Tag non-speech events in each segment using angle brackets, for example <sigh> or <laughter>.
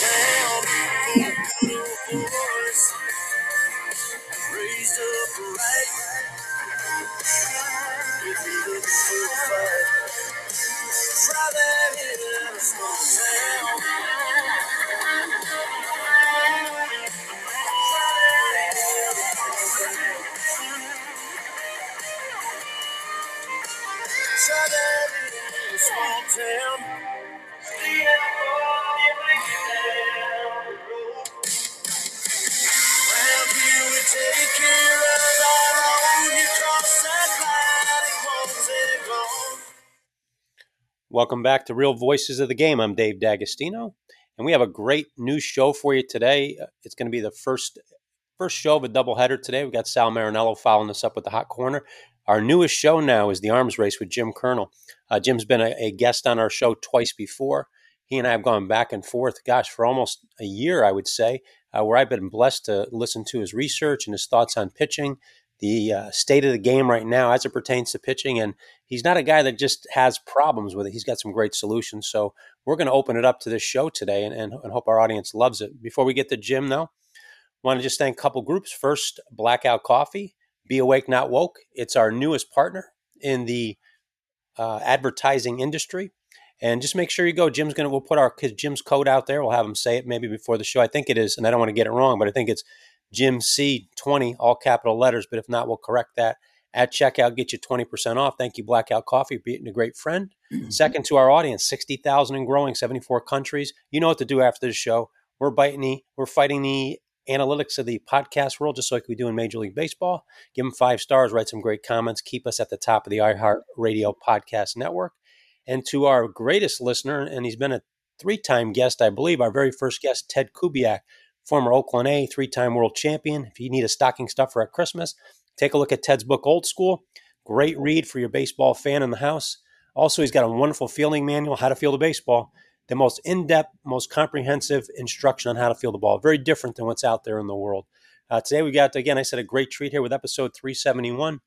town. Welcome back to Real Voices of the Game. I'm Dave D'Agostino, and we have a great new show for you today. Uh, It's going to be the first first show of a doubleheader today. We've got Sal Marinello following us up with the Hot Corner. Our newest show now is the Arms Race with Jim Curnal. Uh, Jim's been a, a guest on our show twice before. He and I have gone back and forth, gosh, for almost a year, I would say, uh, where I've been blessed to listen to his research and his thoughts on pitching, the uh, state of the game right now as it pertains to pitching. And he's not a guy that just has problems with it. He's got some great solutions. So we're going to open it up to this show today and, and, and hope our audience loves it. Before we get to Jim, though, want to just thank a couple groups. First, Blackout Coffee, Be Awake Not Woke. It's our newest partner in the uh, advertising industry. And just make sure you go. Jim's gonna. We'll put our Jim's code out there. We'll have him say it maybe before the show. I think it is, and I don't want to get it wrong, but I think it's Jim C twenty, all capital letters. But if not, we'll correct that at checkout. Get you twenty percent off. Thank you, Blackout Coffee, for being a great friend. <clears throat> Second to our audience, sixty thousand and growing, seventy four countries. You know what to do after this show. We're biting the. We're fighting the analytics of the podcast world, just like we do in Major League Baseball. Give them five stars, write some great comments, keep us at the top of the iHeart Radio podcast network. And to our greatest listener, and he's been a three time guest, I believe, our very first guest, Ted Kubiak, former Oakland A, three time world champion. If you need a stocking stuffer at Christmas, take a look at Ted's book, Old School. Great read for your baseball fan in the house. Also, he's got a wonderful fielding manual, How to Field a Baseball, the most in depth, most comprehensive instruction on how to field the ball. Very different than what's out there in the world. Uh, today, we got, again, I said a great treat here with episode 371.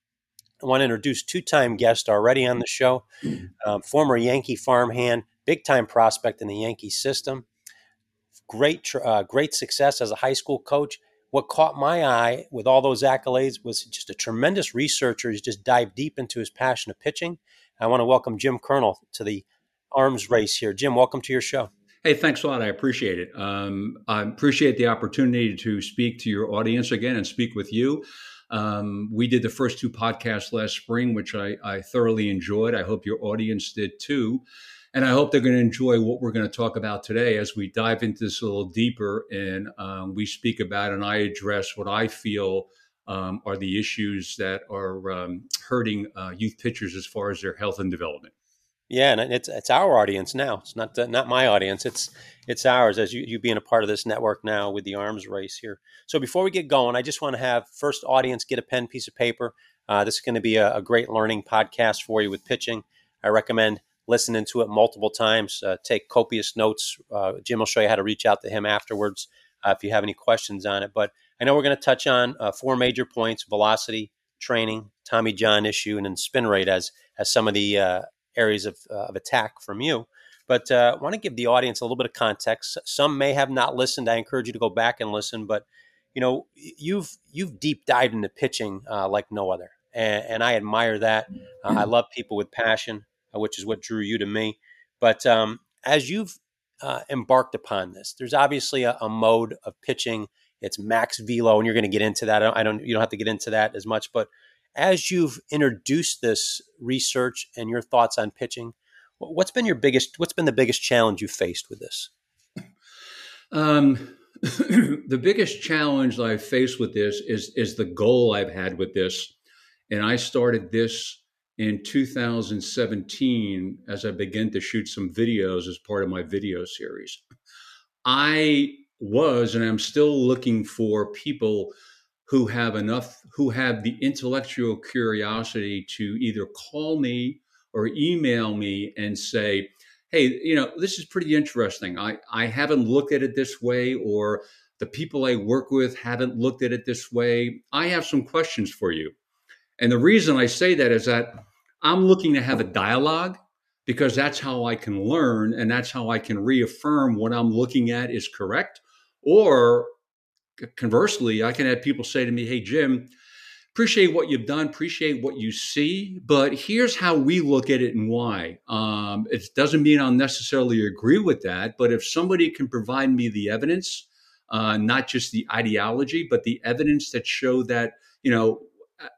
I want to introduce two time guest already on the show, um, former Yankee farmhand, big time prospect in the Yankee system. Great, uh, great success as a high school coach. What caught my eye with all those accolades was just a tremendous researcher. He's just dived deep into his passion of pitching. I want to welcome Jim Curnal to the arms race here. Jim, welcome to your show. Hey, thanks a lot. I appreciate it. Um, I appreciate the opportunity to speak to your audience again and speak with you. Um, we did the first two podcasts last spring, which I, I thoroughly enjoyed. I hope your audience did too. And I hope they're going to enjoy what we're going to talk about today as we dive into this a little deeper and um, we speak about and I address what I feel um, are the issues that are um, hurting uh, youth pitchers as far as their health and development. Yeah, and it's it's our audience now. It's not the, not my audience. It's it's ours as you you being a part of this network now with the arms race here. So before we get going, I just want to have first audience get a pen, piece of paper. Uh, this is going to be a, a great learning podcast for you with pitching. I recommend listening to it multiple times. Uh, take copious notes. Uh, Jim will show you how to reach out to him afterwards uh, if you have any questions on it. But I know we're going to touch on uh, four major points: velocity, training, Tommy John issue, and then spin rate as as some of the uh, areas of, uh, of attack from you. But uh, I want to give the audience a little bit of context. Some may have not listened. I encourage you to go back and listen. But you know, you've you've deep dived into pitching uh, like no other, and, and I admire that. Uh, I love people with passion, which is what drew you to me. But um, as you've uh, embarked upon this, there's obviously a, a mode of pitching. It's max velo, and you're going to get into that. I don't, I don't. You don't have to get into that as much, but as you've introduced this research and your thoughts on pitching, what's been your biggest what's been the biggest challenge you faced with this? Um, <clears throat> the biggest challenge that I've faced with this is is the goal I've had with this, and I started this in 2017 as I began to shoot some videos as part of my video series. I was and I'm still looking for people who have enough who have the intellectual curiosity to either call me or email me and say hey you know this is pretty interesting i i haven't looked at it this way or the people i work with haven't looked at it this way i have some questions for you and the reason i say that is that i'm looking to have a dialogue because that's how I can learn and that's how I can reaffirm what I'm looking at is correct. Or conversely, I can have people say to me, Hey, Jim, appreciate what you've done, appreciate what you see, but here's how we look at it and why. Um, it doesn't mean I'll necessarily agree with that, but if somebody can provide me the evidence, uh, not just the ideology, but the evidence that show that, you know,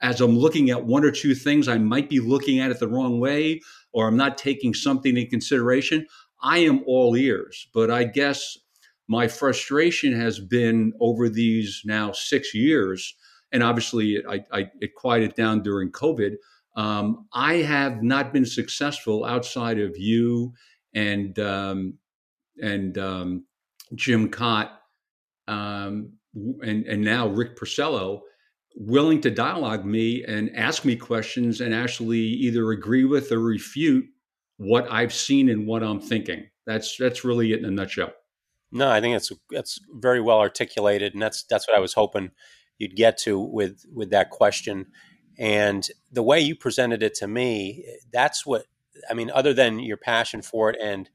as I'm looking at one or two things, I might be looking at it the wrong way, or I'm not taking something in consideration. I am all ears. But I guess my frustration has been over these now six years, and obviously I, I, it quieted down during COVID. Um, I have not been successful outside of you and um, and um, Jim Cott um, and and now Rick Porcello willing to dialogue me and ask me questions and actually either agree with or refute what I've seen and what I'm thinking. That's that's really it in a nutshell. No, I think it's that's very well articulated, and that's that's what I was hoping you'd get to with with that question. And the way you presented it to me, that's what I mean. Other than your passion for it, and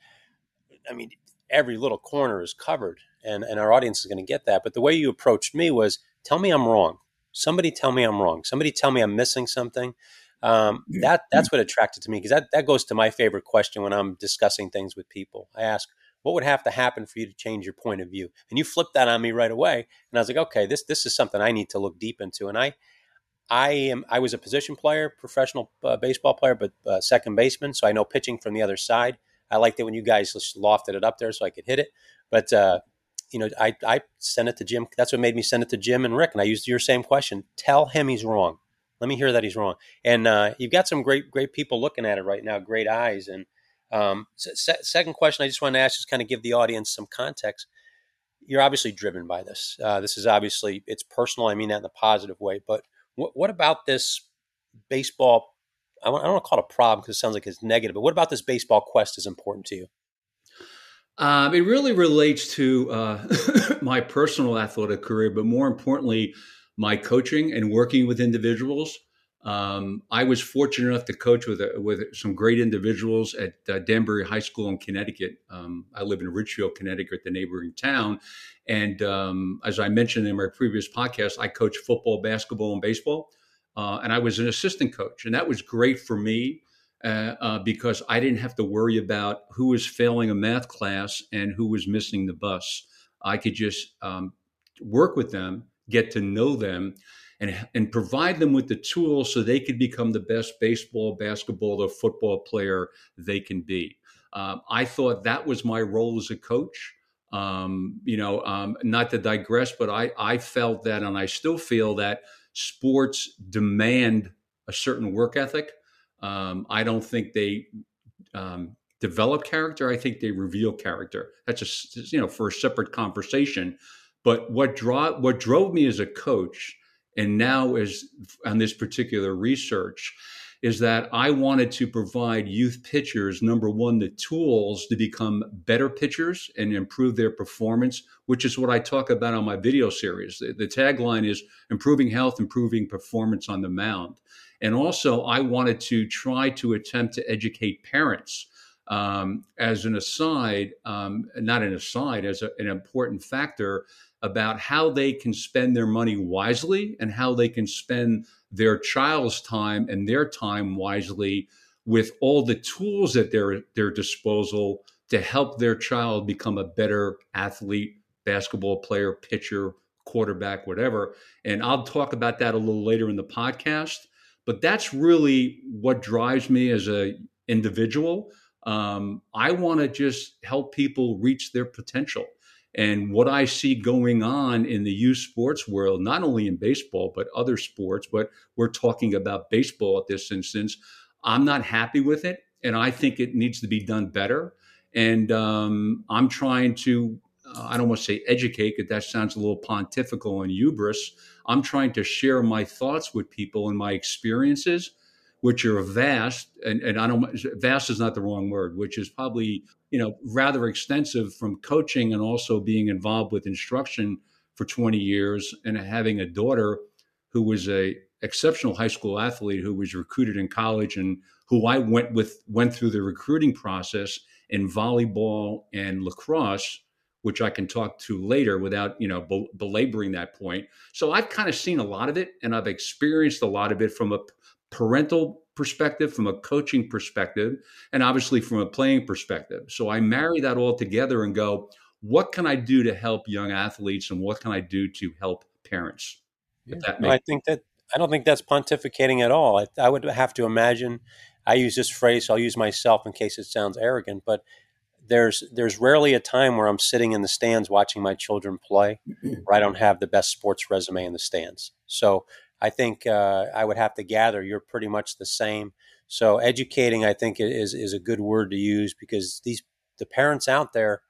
I mean, every little corner is covered, and and our audience is going to get that. But the way you approached me was, tell me I'm wrong. Somebody tell me I'm wrong. Somebody tell me I'm missing something. Um, that that's what attracted to me because that that goes to my favorite question when I'm discussing things with people. I ask, what would have to happen for you to change your point of view? And you flipped that on me right away, and I was like, okay, this this is something I need to look deep into. And I I am I was a position player, professional uh, baseball player, but uh, second baseman, so I know pitching from the other side. I liked it when you guys lofted it up there so I could hit it. But uh, you know, I I sent it to Jim. That's what made me send it to Jim and Rick, and I used your same question. Tell him he's wrong. Let me hear that he's wrong. And uh, you've got some great great people looking at it right now, great eyes. And um, se- second question, I just want to ask, just kind of give the audience some context. You're obviously driven by this. Uh, this is obviously it's personal. I mean that in a positive way. But what, what about this baseball? I don't want to call it a problem because it sounds like it's negative. But what about this baseball quest is important to you? Um, it really relates to uh, <laughs> my personal athletic career, but more importantly, my coaching and working with individuals. Um, I was fortunate enough to coach with a, with some great individuals at uh, Danbury High School in Connecticut. Um, I live in Ridgefield, Connecticut, the neighboring town. And um, as I mentioned in my previous podcast, I coach football, basketball, and baseball. Uh, and I was an assistant coach, and that was great for me uh, uh, because I didn't have to worry about who was failing a math class and who was missing the bus. I could just um, work with them, get to know them, and, and provide them with the tools so they could become the best baseball, basketball, or football player they can be. Um, I thought that was my role as a coach. Um, you know, um, not to digress, but I, I felt that, and I still feel that sports demand a certain work ethic um, I don't think they um, develop character. I think they reveal character. That's just you know for a separate conversation. But what draw what drove me as a coach, and now is on this particular research, is that I wanted to provide youth pitchers number one the tools to become better pitchers and improve their performance, which is what I talk about on my video series. The, the tagline is improving health, improving performance on the mound. And also, I wanted to try to attempt to educate parents um, as an aside, um, not an aside, as a, an important factor about how they can spend their money wisely and how they can spend their child's time and their time wisely with all the tools at their their disposal to help their child become a better athlete, basketball player, pitcher, quarterback, whatever. And I'll talk about that a little later in the podcast. But that's really what drives me as a individual. Um, I want to just help people reach their potential. And what I see going on in the youth sports world, not only in baseball, but other sports, but we're talking about baseball at this instance, I'm not happy with it. And I think it needs to be done better. And um, I'm trying to, uh, I don't want to say educate, because that sounds a little pontifical and hubris. I'm trying to share my thoughts with people and my experiences, which are vast. And, and I don't, vast is not the wrong word, which is probably, you know, rather extensive from coaching and also being involved with instruction for 20 years and having a daughter who was a exceptional high school athlete who was recruited in college and who I went with went through the recruiting process in volleyball and lacrosse, which I can talk to later without you know bel- belaboring that point. So I've kind of seen a lot of it, and I've experienced a lot of it from a parental perspective, from a coaching perspective, and obviously from a playing perspective. So I marry that all together and go, what can I do to help young athletes, and what can I do to help parents? Yeah. I think that I don't think that's pontificating at all. I, I, would have to imagine. I use this phrase. So I'll use myself in case it sounds arrogant, but there's there's rarely a time where I'm sitting in the stands watching my children play, <clears throat> where I don't have the best sports resume in the stands. So I think uh, I would have to gather you're pretty much the same. So educating, I think, is is a good word to use because these the parents out there,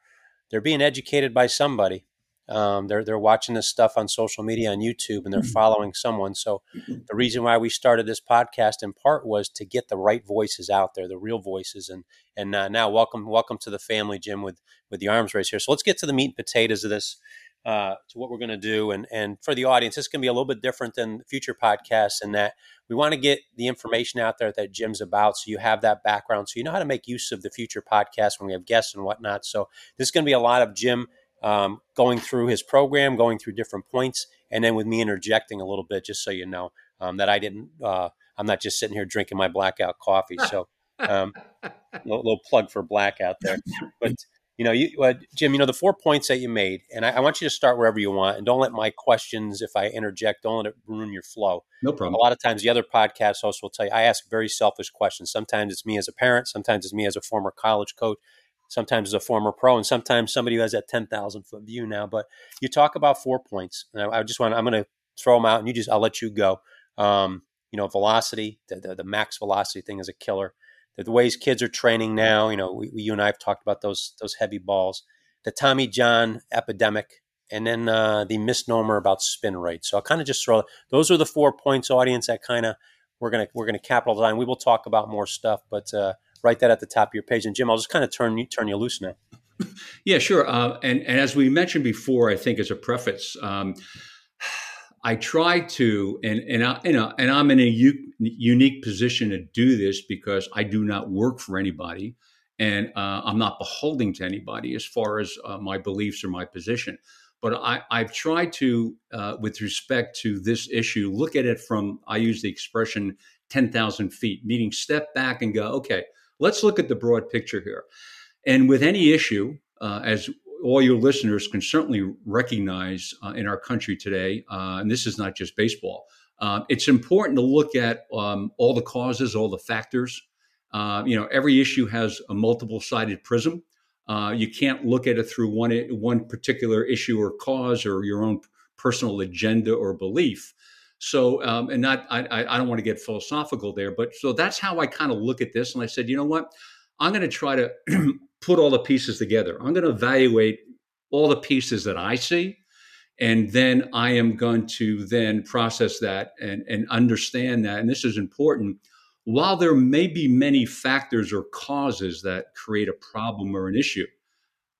they're being educated by somebody, um, they're they're watching this stuff on social media on YouTube and they're mm-hmm. following someone. So mm-hmm. the reason why we started this podcast in part was to get the right voices out there, the real voices. And and uh, now welcome welcome to the family, Jim, with with the arms race here. So let's get to the meat and potatoes of this. Uh, to what we're going to do, and and for the audience, this can be a little bit different than future podcasts in that we want to get the information out there that Jim's about, so you have that background, so you know how to make use of the future podcast when we have guests and whatnot. So this is going to be a lot of Jim um, going through his program, going through different points, and then with me interjecting a little bit, just so you know um, that I didn't. Uh, I'm not just sitting here drinking my blackout coffee. So, um, a <laughs> little, little, plug for blackout there. But you know, you, uh, Jim, you know the four points that you made, and I, I, want you to start wherever you want, and don't let my questions, if I interject, don't let it ruin your flow. No problem. A lot of times, the other podcast hosts will tell you I ask very selfish questions. Sometimes it's me as a parent, sometimes it's me as a former college coach sometimes as a former pro, and sometimes somebody who has that 10,000 foot view now. But you talk about four points. And I, I just want, I'm going to throw them out and you just, I'll let you go. Um, you know, velocity, the, the, the, max velocity thing is a killer. The, the ways kids are training now, you know, we, we, you and I have talked about those, those heavy balls, the Tommy John epidemic, and then uh, the misnomer about spin rate. So I'll kind of just throw, those are the four points audience that kind of, we're to, we're to capitalize on. We will talk about more stuff, but, uh, write that at the top of your page. And Jim, I'll just kind of turn you turn you loose now. <laughs> Yeah, sure. Uh, and and as we mentioned before, I think as a preface, um, I try to, and and I, you know, and I'm in a u- unique position to do this because I do not work for anybody, and uh, I'm not beholden to anybody as far as uh, my beliefs or my position. But I, I've tried to, uh, with respect to this issue, look at it from I use the expression ten thousand feet, meaning step back and go, okay Let's look at the broad picture here. And with any issue, uh, as all your listeners can certainly recognize uh, in our country today, uh, and this is not just baseball, uh, it's important to look at um, all the causes, all the factors. Uh, you know, every issue has a multiple-sided prism. Uh, you can't look at it through one one particular issue or cause or your own personal agenda or belief. So, um, and not, I, I don't want to get philosophical there, but so that's how I kind of look at this. And I said, you know what? I'm going to try to <clears throat> put all the pieces together. I'm going to evaluate all the pieces that I see. And then I am going to then process that and, and understand that. And this is important. While there may be many factors or causes that create a problem or an issue,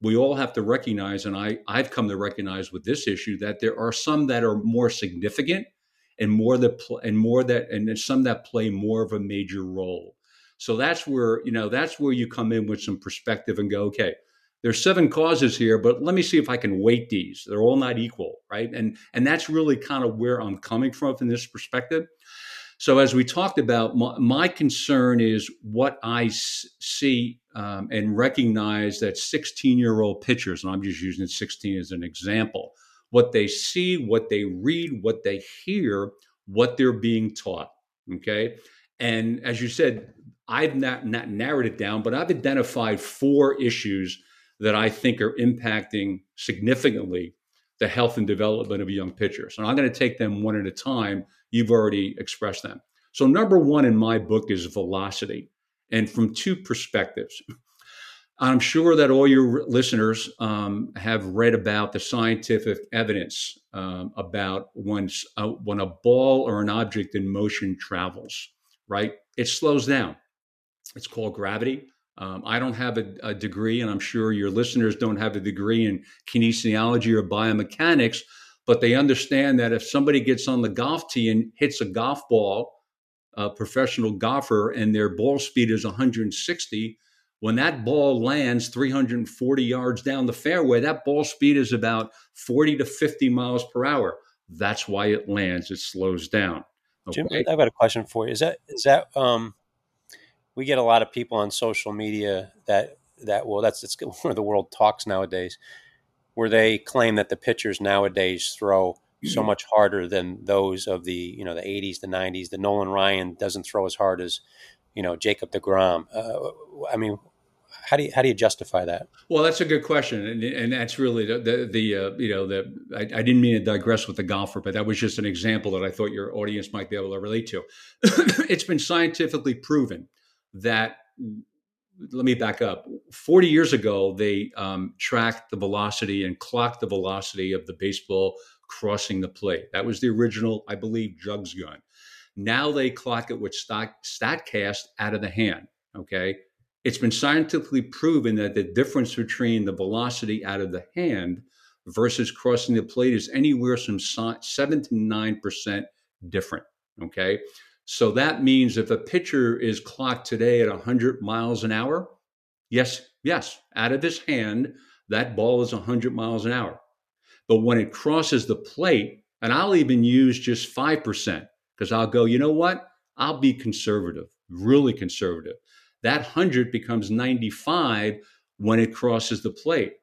we all have to recognize, and I, I've come to recognize with this issue, that there are some that are more significant and more that pl- and more that and some that play more of a major role. So that's where you know that's where you come in with some perspective and go, okay, there's seven causes here, but let me see if I can weight these. They're all not equal, right? And and that's really kind of where I'm coming from from this perspective. So as we talked about, my, my concern is what I s- see um, and recognize that 16 year old pitchers, and I'm just using 16 as an example, what they see, what they read, what they hear, what they're being taught. Okay. And as you said, I've not, not narrowed it down, but I've identified four issues that I think are impacting significantly the health and development of young pitcher. So I'm going to take them one at a time. You've already expressed them. So, number one in my book is velocity, and from two perspectives. I'm sure that all your listeners um, have read about the scientific evidence um, about when, uh, when a ball or an object in motion travels, right? It slows down. It's called gravity. Um, I don't have a, a, degree, and I'm sure your listeners don't have a degree in kinesiology or biomechanics, but they understand that if somebody gets on the golf tee and hits a golf ball, a professional golfer, and their ball speed is 160, when that ball lands 340 yards down the fairway, that ball speed is about 40 to 50 miles per hour. That's why it lands. It slows down. Okay? Jim, I've got a question for you. Is that is that um, we get a lot of people on social media that that well, that's it's <laughs> where the world talks nowadays, where they claim that the pitchers nowadays throw so much harder than those of the you know the 80s, the 90s. The Nolan Ryan doesn't throw as hard as you know Jacob Degrom. Uh, I mean, how do you how do you justify that? Well, that's a good question, and, and that's really the the, the uh, you know the I, I, didn't mean to digress with the golfer, but that was just an example that I thought your audience might be able to relate to. <coughs> it's been scientifically proven that. Let me back up. Forty years ago, they um, tracked the velocity and clocked the velocity of the baseball crossing the plate. That was the original, I believe, jugs gun. Now they clock it with Statcast out of the hand. Okay, it's been scientifically proven that the difference between the velocity out of the hand versus crossing the plate is anywhere from seven to nine percent different. Okay. So that means if a pitcher is clocked today at 100 miles an hour, yes, yes, out of his hand, that ball is 100 miles an hour. But when it crosses the plate, and I'll even use just 5%, because I'll go, you know what? I'll be conservative, really conservative that 100 becomes 95 when it crosses the plate.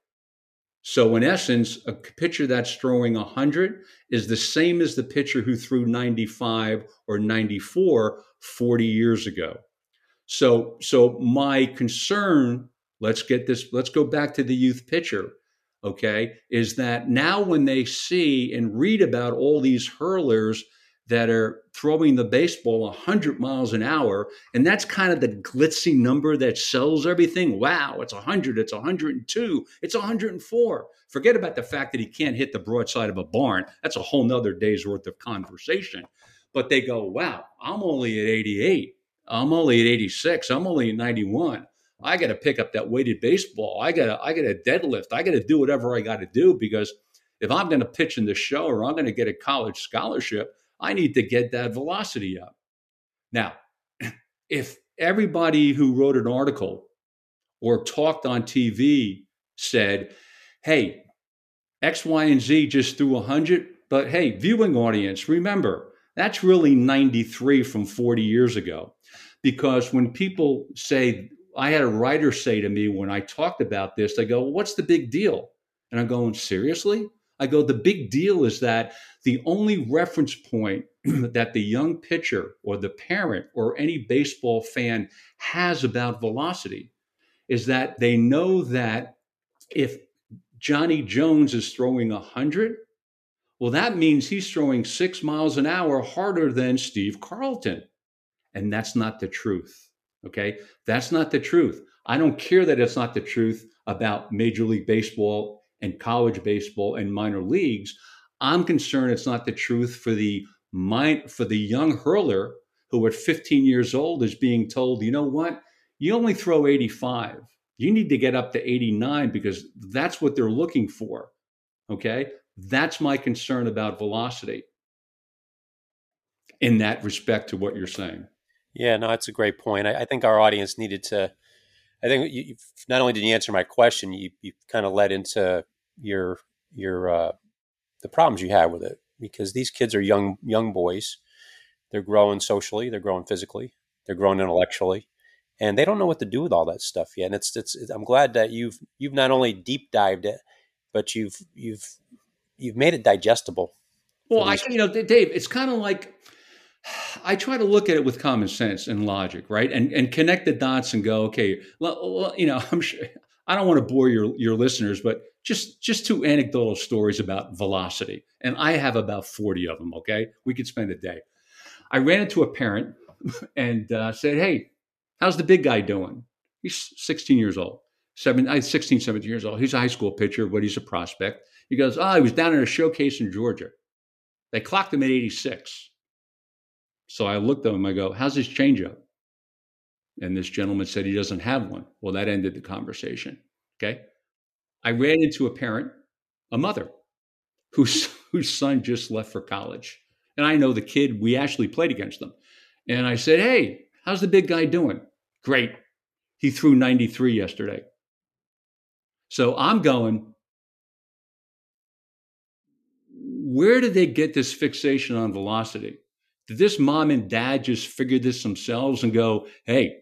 So, in essence, a pitcher that's throwing 100 is the same as the pitcher who threw 95 or 94 40 years ago. So, so my concern, let's get this, let's go back to the youth pitcher, okay, is that now when they see and read about all these hurlers that are throwing the baseball 100 miles an hour. And that's kind of the glitzy number that sells everything. Wow, it's 100, it's 102, it's 104. Forget about the fact that he can't hit the broadside of a barn. That's a whole nother day's worth of conversation. But they go, wow, I'm only at 88. I'm only at 86. I'm only at 91. I got to pick up that weighted baseball. I got to I got to deadlift. I got to do whatever I got to do because if I'm going to pitch in the show or I'm going to get a college scholarship, I need to get that velocity up. Now, <clears throat> if everybody who wrote an article or talked on TV said, hey, X, Y, and Z just threw 100, but hey, viewing audience, remember, that's really 93 from 40 years ago. Because when people say, I had a writer say to me when I talked about this, they go, well, What's the big deal? And I'm going, Seriously? I go, the big deal is that the only reference point <clears throat> that the young pitcher or the parent or any baseball fan has about velocity is that they know that if Johnny Jones is throwing 100, well, that means he's throwing six miles an hour harder than Steve Carlton. And that's not the truth. Okay. That's not the truth. I don't care that it's not the truth about Major League Baseball and college baseball and minor leagues. I'm concerned it's not the truth for the mind for the young hurler who at 15 years old is being told, you know what, you only throw 85. You need to get up to 89 because that's what they're looking for. Okay. That's my concern about velocity in that respect to what you're saying. Yeah, no, that's a great point. I, I think our audience needed to I think you, not only did you answer my question, you, you kind of led into your your uh, the problems you have with it because these kids are young young boys. They're growing socially, they're growing physically, they're growing intellectually, and they don't know what to do with all that stuff yet. And it's it's. I'm glad that you've you've not only deep dived it, but you've you've you've made it digestible. Well, I you know, Dave, it's kind of like I try to look at it with common sense and logic, right? And and connect the dots and go, okay, you know, <laughs> I'm sure I don't want to bore your your listeners, but just just two anecdotal stories about velocity, and I have about forty of them. Okay, we could spend a day. I ran into a parent <laughs> and uh, said, "Hey, how's the big guy doing?" He's 16 years old, seven, I 16, 17 years old. He's a high school pitcher, but he's a prospect. He goes, "Oh, he was down in a showcase in Georgia. They clocked him at 86." So I looked at him. I go, "How's his changeup?" And this gentleman said he doesn't have one. Well, that ended the conversation. Okay. I ran into a parent, a mother, whose <laughs> whose son just left for college, and I know the kid. We actually played against them, and I said, "Hey, how's the big guy doing?" Great. He threw 93 yesterday. So I'm going. Where did they get this fixation on velocity? Did this mom and dad just figure this themselves and go, "Hey,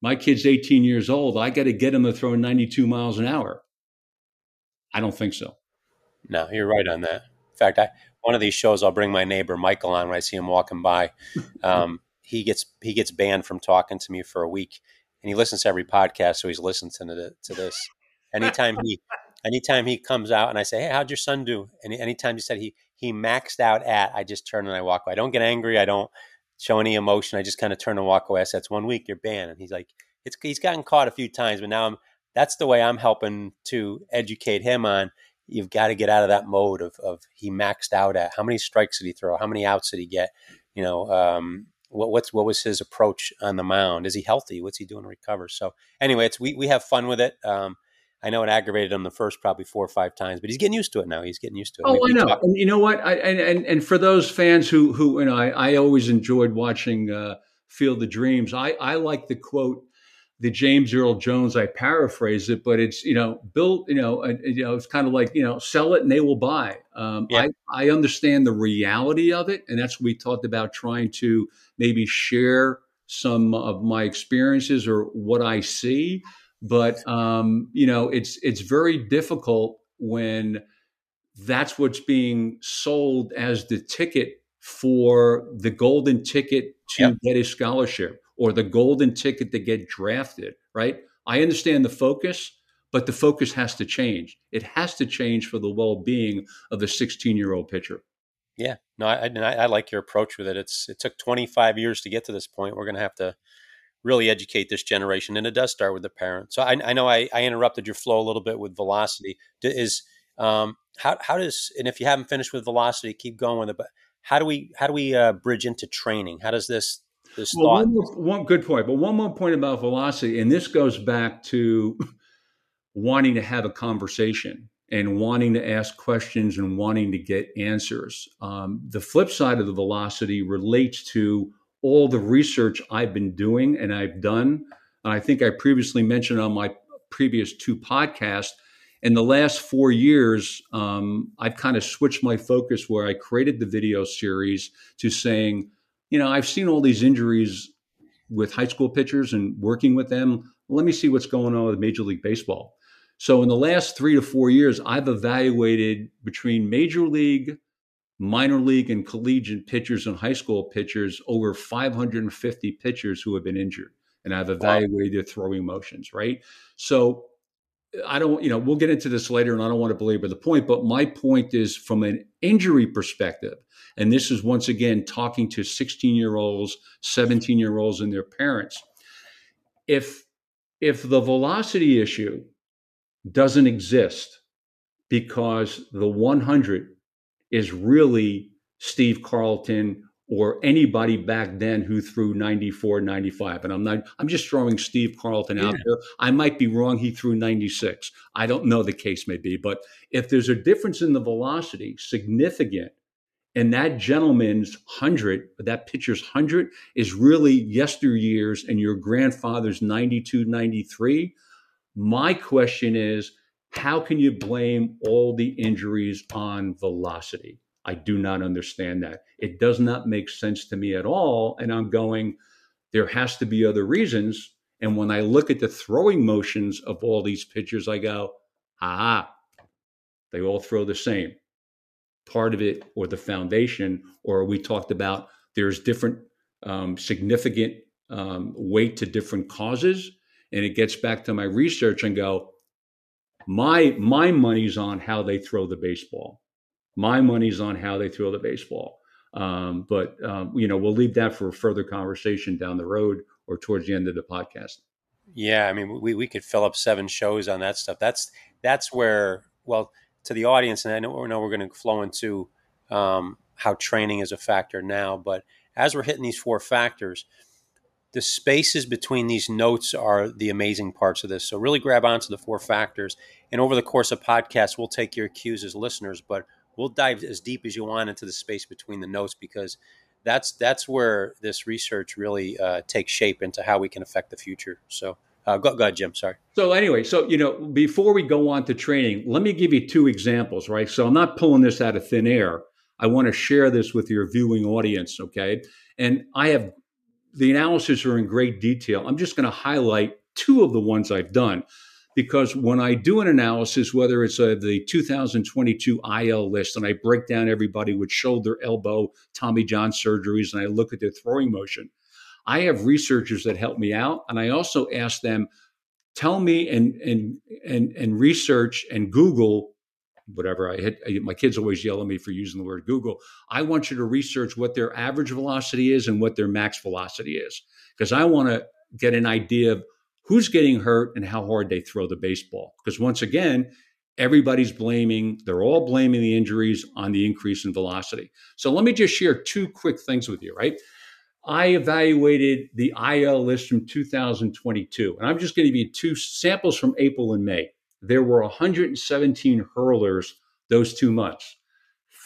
my kid's 18 years old. I got to get him to throw 92 miles an hour." I don't think so. No, you're right on that. In fact, I one of these shows I'll bring my neighbor Michael on when I see him walking by. <laughs> Um, he gets he gets banned from talking to me for a week, and he listens to every podcast, so he's listening to, to this. Anytime he anytime he comes out and I say, "Hey, how'd your son do?" and anytime he said he he maxed out at, I just turn and I walk away. I don't get angry. I don't show any emotion. I just kind of turn and walk away. I said, "It's one week. You're banned." And he's like, "It's he's gotten caught a few times, but now I'm that's the way I'm helping to educate him on you've got to get out of that mode of, of he maxed out at how many strikes did he throw? How many outs did he get? You know, um, what, what's, what was his approach on the mound? Is he healthy? What's he doing to recover? So anyway, it's, we, we have fun with it. Um, I know it aggravated him the first probably four or five times, but he's getting used to it now. He's getting used to it. Oh, we, I know. Talk- and you know what? I, and, and, and for those fans who, who, you know, I, I always enjoyed watching, uh, Field of Dreams. I, I like the quote the James Earl Jones. I paraphrase it, but it's you know built you know uh, you know it's kind of like you know sell it and they will buy. Um, yeah. I I understand the reality of it, and that's what we talked about trying to maybe share some of my experiences or what I see. But um, you know, it's it's very difficult when that's what's being sold as the ticket for the golden ticket to yep. get a scholarship or the golden ticket to get drafted, right? I understand the focus, but the focus has to change. It has to change for the well being of the 16 year old pitcher. Yeah, no, I, I, I, like your approach with it. It's it took 25 years to get to this point. We're going to have to really educate this generation, and it does start with the parents. So I, I know I, I, interrupted your flow a little bit with velocity. Is um, how how does and if you haven't finished with velocity, keep going with it. But how do we how do we uh, bridge into training? How does this this well, thought. One, more, one good point, but one more point about velocity, and this goes back to <laughs> wanting to have a conversation and wanting to ask questions and wanting to get answers. Um, the flip side of the velocity relates to all the research I've been doing and I've done. And I think I previously mentioned on my previous two podcasts. In the last four years, um, I've kind of switched my focus where I created the video series to saying, you know, I've seen all these injuries with high school pitchers and working with them. Let me see what's going on with Major League Baseball. So, in the last three to four years, I've evaluated between Major League, minor league, and collegiate pitchers and high school pitchers over 550 pitchers who have been injured. And I've evaluated their throwing motions, right? So, I don't, you know, we'll get into this later and I don't want to belabor the point, but my point is from an injury perspective, and this is once again talking to 16 year olds, 17 year olds, and their parents. If, if the velocity issue doesn't exist because the 100 is really Steve Carlton or anybody back then who threw 94, 95. And I'm not, I'm just throwing Steve Carlton out there. I might be wrong. He threw 96. I don't know the case may be, but if there's a difference in the velocity, significant, and that gentleman's 100, that pitcher's 100 is really yesteryears and your grandfather's 92, 93. My question is, how can you blame all the injuries on velocity? I do not understand that. It does not make sense to me at all. And I'm going, there has to be other reasons. And when I look at the throwing motions of all these pitchers, I go, ah, they all throw the same. Part of it, or the foundation, or we talked about there's different um, significant um, weight to different causes. And it gets back to my research and go, my my money's on how they throw the baseball. My money's on how they throw the baseball. Um, but um, you know, we'll leave that for a further conversation down the road or towards the end of the podcast. Yeah, I mean, we, we could fill up seven shows on that stuff. That's that's where, well, to the audience, and I know, know we're going to flow into um, how training is a factor now, but as we're hitting these four factors, the spaces between these notes are the amazing parts of this. So really grab onto the four factors, and over the course of podcasts, we'll take your cues as listeners, but we'll dive as deep as you want into the space between the notes because that's that's where this research really uh, takes shape into how we can affect the future. So. Uh, go, go ahead, Jim. Sorry. So anyway, so you know, before we go on to training, let me give you two examples, right? So I'm not pulling this out of thin air. I want to share this with your viewing audience, okay? And I have the analysis are in great detail. I'm just going to highlight two of the ones I've done because when I do an analysis, whether it's a, the 2022 IL list and I break down everybody with shoulder, elbow, Tommy John surgeries, and I look at their throwing motion, I have researchers that help me out, and I also ask them, tell me and and and and research and Google whatever I hit. My kids always yell at me for using the word Google. I want you to research what their average velocity is and what their max velocity is, because I want to get an idea of who's getting hurt and how hard they throw the baseball. Because once again, everybody's blaming, they're all blaming the injuries on the increase in velocity. So let me just share two quick things with you, right? I evaluated the IL list from 2022, and I'm just going to give you two samples from April and May there were 117 hurlers those two months.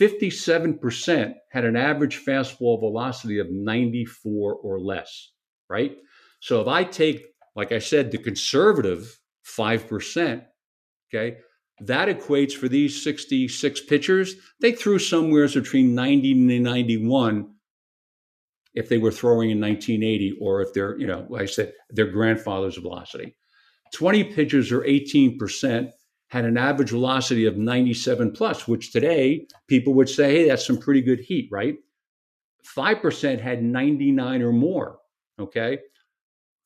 57% had an average fastball velocity of 94 or less, right? So if I take, like I said, the conservative 5%, okay, that equates for these 66 pitchers, they threw somewhere between 90 and 91 if they were throwing in 1980 or if they're, you know, like I said, their grandfather's velocity. 20 pitchers or 18% had an average velocity of 97 plus, which today people would say, hey, that's some pretty good heat, right? 5% had 99 or more, okay?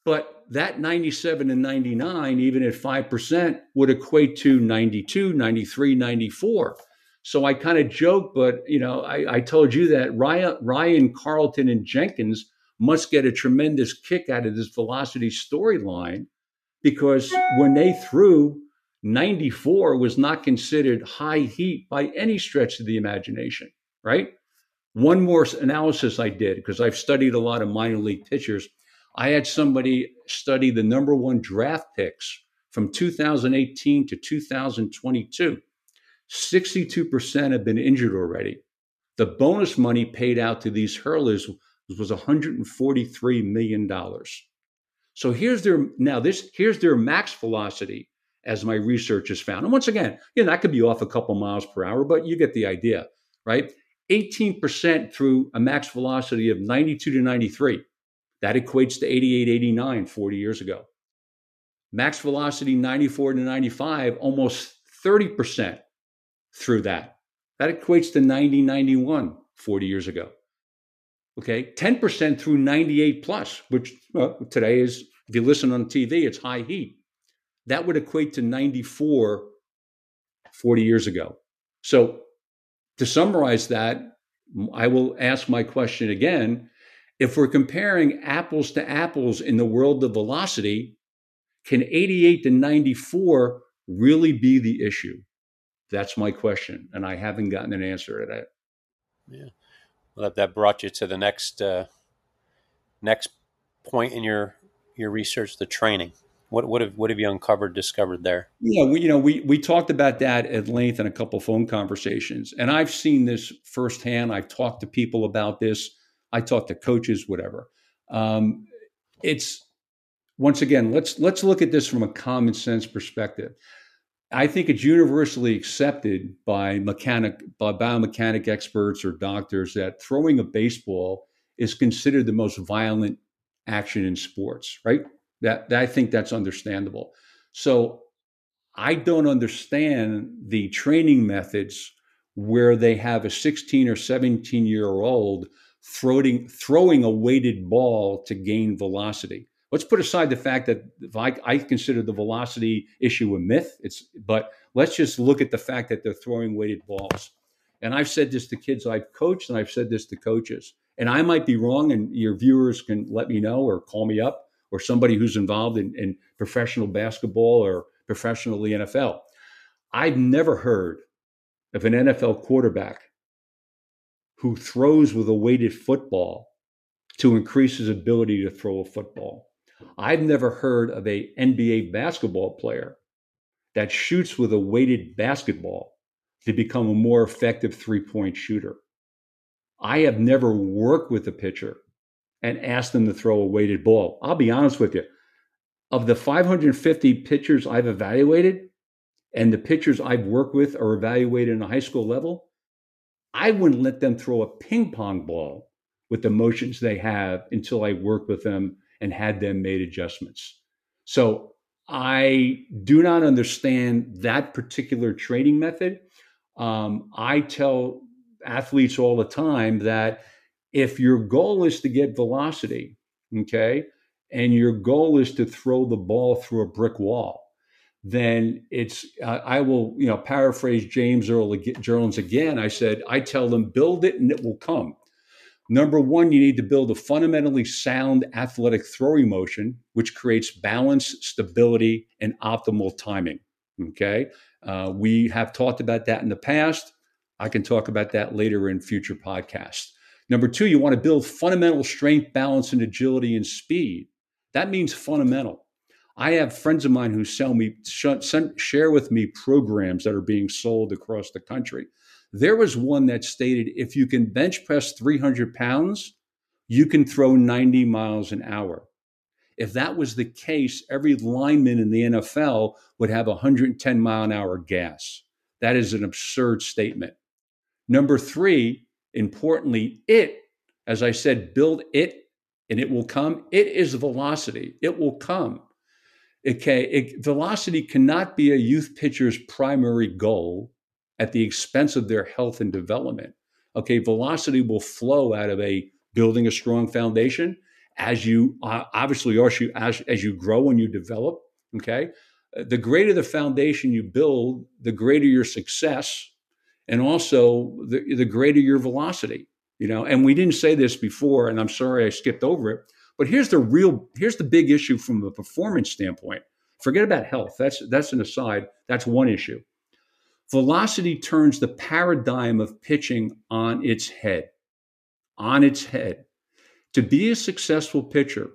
But that 97 and 99, even at 5%, would equate to 92, 93, 94. So I kind of joke, but you know, I, I told you that Ryan, Ryan, Carlton, and Jenkins must get a tremendous kick out of this velocity storyline because when they threw, 94 was not considered high heat by any stretch of the imagination, right? One more analysis I did because I've studied a lot of minor league pitchers. I had somebody study the number one draft picks from 2018 to 2022. 62% have been injured already. The bonus money paid out to these hurlers was $143 million. So here's their now this here's their max velocity as my research has found. And once again, you know, that could be off a couple miles per hour, but you get the idea, right? 18% through a max velocity of 92 to 93. That equates to 88, 89 40 years ago. Max velocity 94 to 95, almost 30% through that. That equates to 90, 91 40 years ago. Okay, 10% through 98 plus, which today is, if you listen on TV, it's high heat. That would equate to 94 40 years ago. So to summarize that, I will ask my question again. If we're comparing apples to apples in the world of velocity, can 88 to 94 really be the issue? That's my question. And I haven't gotten an answer to that. Yeah that that brought you to the next uh, next point in your your research, the training. What what have what have you uncovered, discovered there? Yeah, we, you know, we we talked about that at length in a couple phone conversations, and I've seen this firsthand. I've talked to people about this. I talked to coaches, whatever. Um, it's once again, let's let's look at this from a common sense perspective. I think it's universally accepted by mechanic by biomechanic experts or doctors that throwing a baseball is considered the most violent action in sports, right? That, that I think that's understandable. So I don't understand the training methods where they have a 16 or 17 year old throwing throwing a weighted ball to gain velocity let's put aside the fact that I, I, consider the velocity issue a myth. It's but let's just look at the fact that they're throwing weighted balls. And I've said this to kids I've coached, and I've said this to coaches. And I might be wrong, and your viewers can let me know or call me up, or somebody who's involved in, in professional basketball or professionally NFL. I've never heard of an NFL quarterback who throws with a weighted football to increase his ability to throw a football. I've never heard of a NBA basketball player that shoots with a weighted basketball to become a more effective three point shooter. I have never worked with a pitcher and asked them to throw a weighted ball. I'll be honest with you. Of the 550 pitchers I've evaluated and the pitchers I've worked with are evaluated in a high school level, I wouldn't let them throw a ping pong ball with the motions they have until I worked with them and had them made adjustments. So I do not understand that particular training method. Um, I tell athletes all the time that if your goal is to get velocity, okay, and your goal is to throw the ball through a brick wall, then it's uh, I will you know paraphrase James Earl Jones again. I said I tell them build it and it will come. Number one, you need to build a fundamentally sound athletic throwing motion, which creates balance, stability, and optimal timing. Okay, uh, we have talked about that in the past. I can talk about that later in future podcasts. Number two, you want to build fundamental strength, balance, and agility and speed. That means fundamental. I have friends of mine who sell me, share with me programs that are being sold across the country. There was one that stated if you can bench press 300 pounds, you can throw 90 miles an hour. If that was the case, every lineman in the NFL would have 110 mile an hour gas. That is an absurd statement. Number three, importantly, it, as I said, build it and it will come. It is velocity. It will come. Okay, it, velocity cannot be a youth pitcher's primary goal at the expense of their health and development. Okay, velocity will flow out of a building a strong foundation as you uh, obviously as you as, as you grow and you develop. Okay, the greater the foundation you build, the greater your success and also the, the greater your velocity you know? And we didn't say this before and i'm sorry i skipped over it but here's the real here's the big issue from a performance standpoint. Forget about health. That's that's an aside. That's one issue velocity turns the paradigm of pitching on its head on its head to be a successful pitcher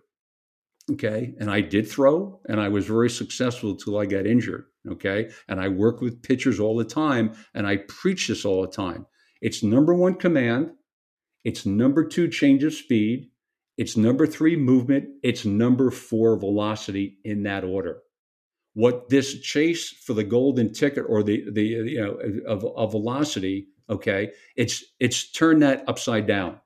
okay and i did throw and i was very successful until i got injured Okay. And I work with pitchers all the time and I preach this all the time. It's number one command, it's number two change of speed, it's number three movement, it's number four velocity in that order. What this chase for the golden ticket or the the you know of, of velocity, okay, it's it's turned that upside down,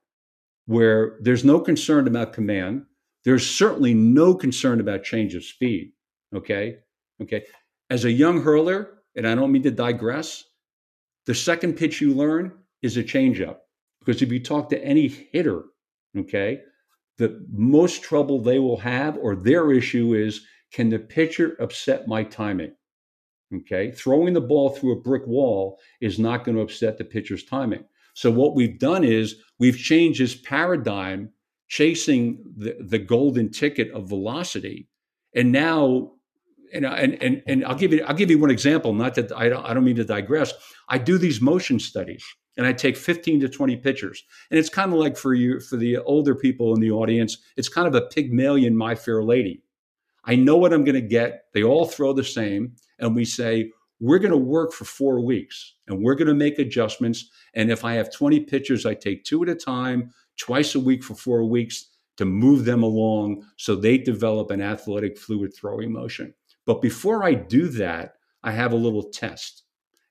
where there's no concern about command, there's certainly no concern about change of speed. Okay, okay as a young hurler, and I don't mean to digress, the second pitch you learn is a changeup. Because if you talk to any hitter, okay, the most trouble they will have or their issue is can the pitcher upset my timing? Okay, throwing the ball through a brick wall is not going to upset the pitcher's timing. So, what we've done is we've changed this paradigm, chasing the, the golden ticket of velocity. And now and, and and and I'll give you I'll give you one example. Not that I don't I don't mean to digress. I do these motion studies, and I take 15 to 20 pictures, and it's kind of like for you for the older people in the audience, it's kind of a Pygmalion My Fair Lady. I know what I'm going to get. They all throw the same, and we say we're going to work for four weeks, and we're going to make adjustments. And if I have 20 pitchers, I take two at a time, twice a week for four weeks to move them along so they develop an athletic fluid throwing motion. But before I do that, I have a little test.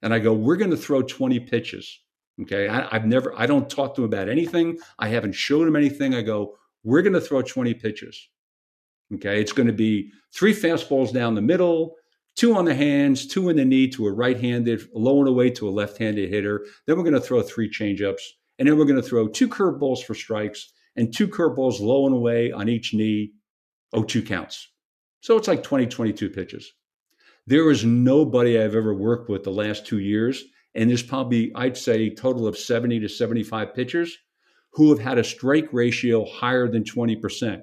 And I go, we're going to throw 20 pitches. Okay. I, have never, I don't talk to them about anything. I haven't shown them anything. I go, we're going to throw 20 pitches. Okay. It's going to be three fastballs down the middle, two on the hands, two in the knee to a right handed, low and away to a left handed hitter. Then we're going to throw three changeups. And then we're going to throw two curveballs for strikes and two curveballs low and away on each knee. Oh, two counts. So it's like 20, 22 pitches. There is nobody I've ever worked with the last two years, and there's probably, I'd say, a total of 70 to 75 pitchers who have had a strike ratio higher than 20%.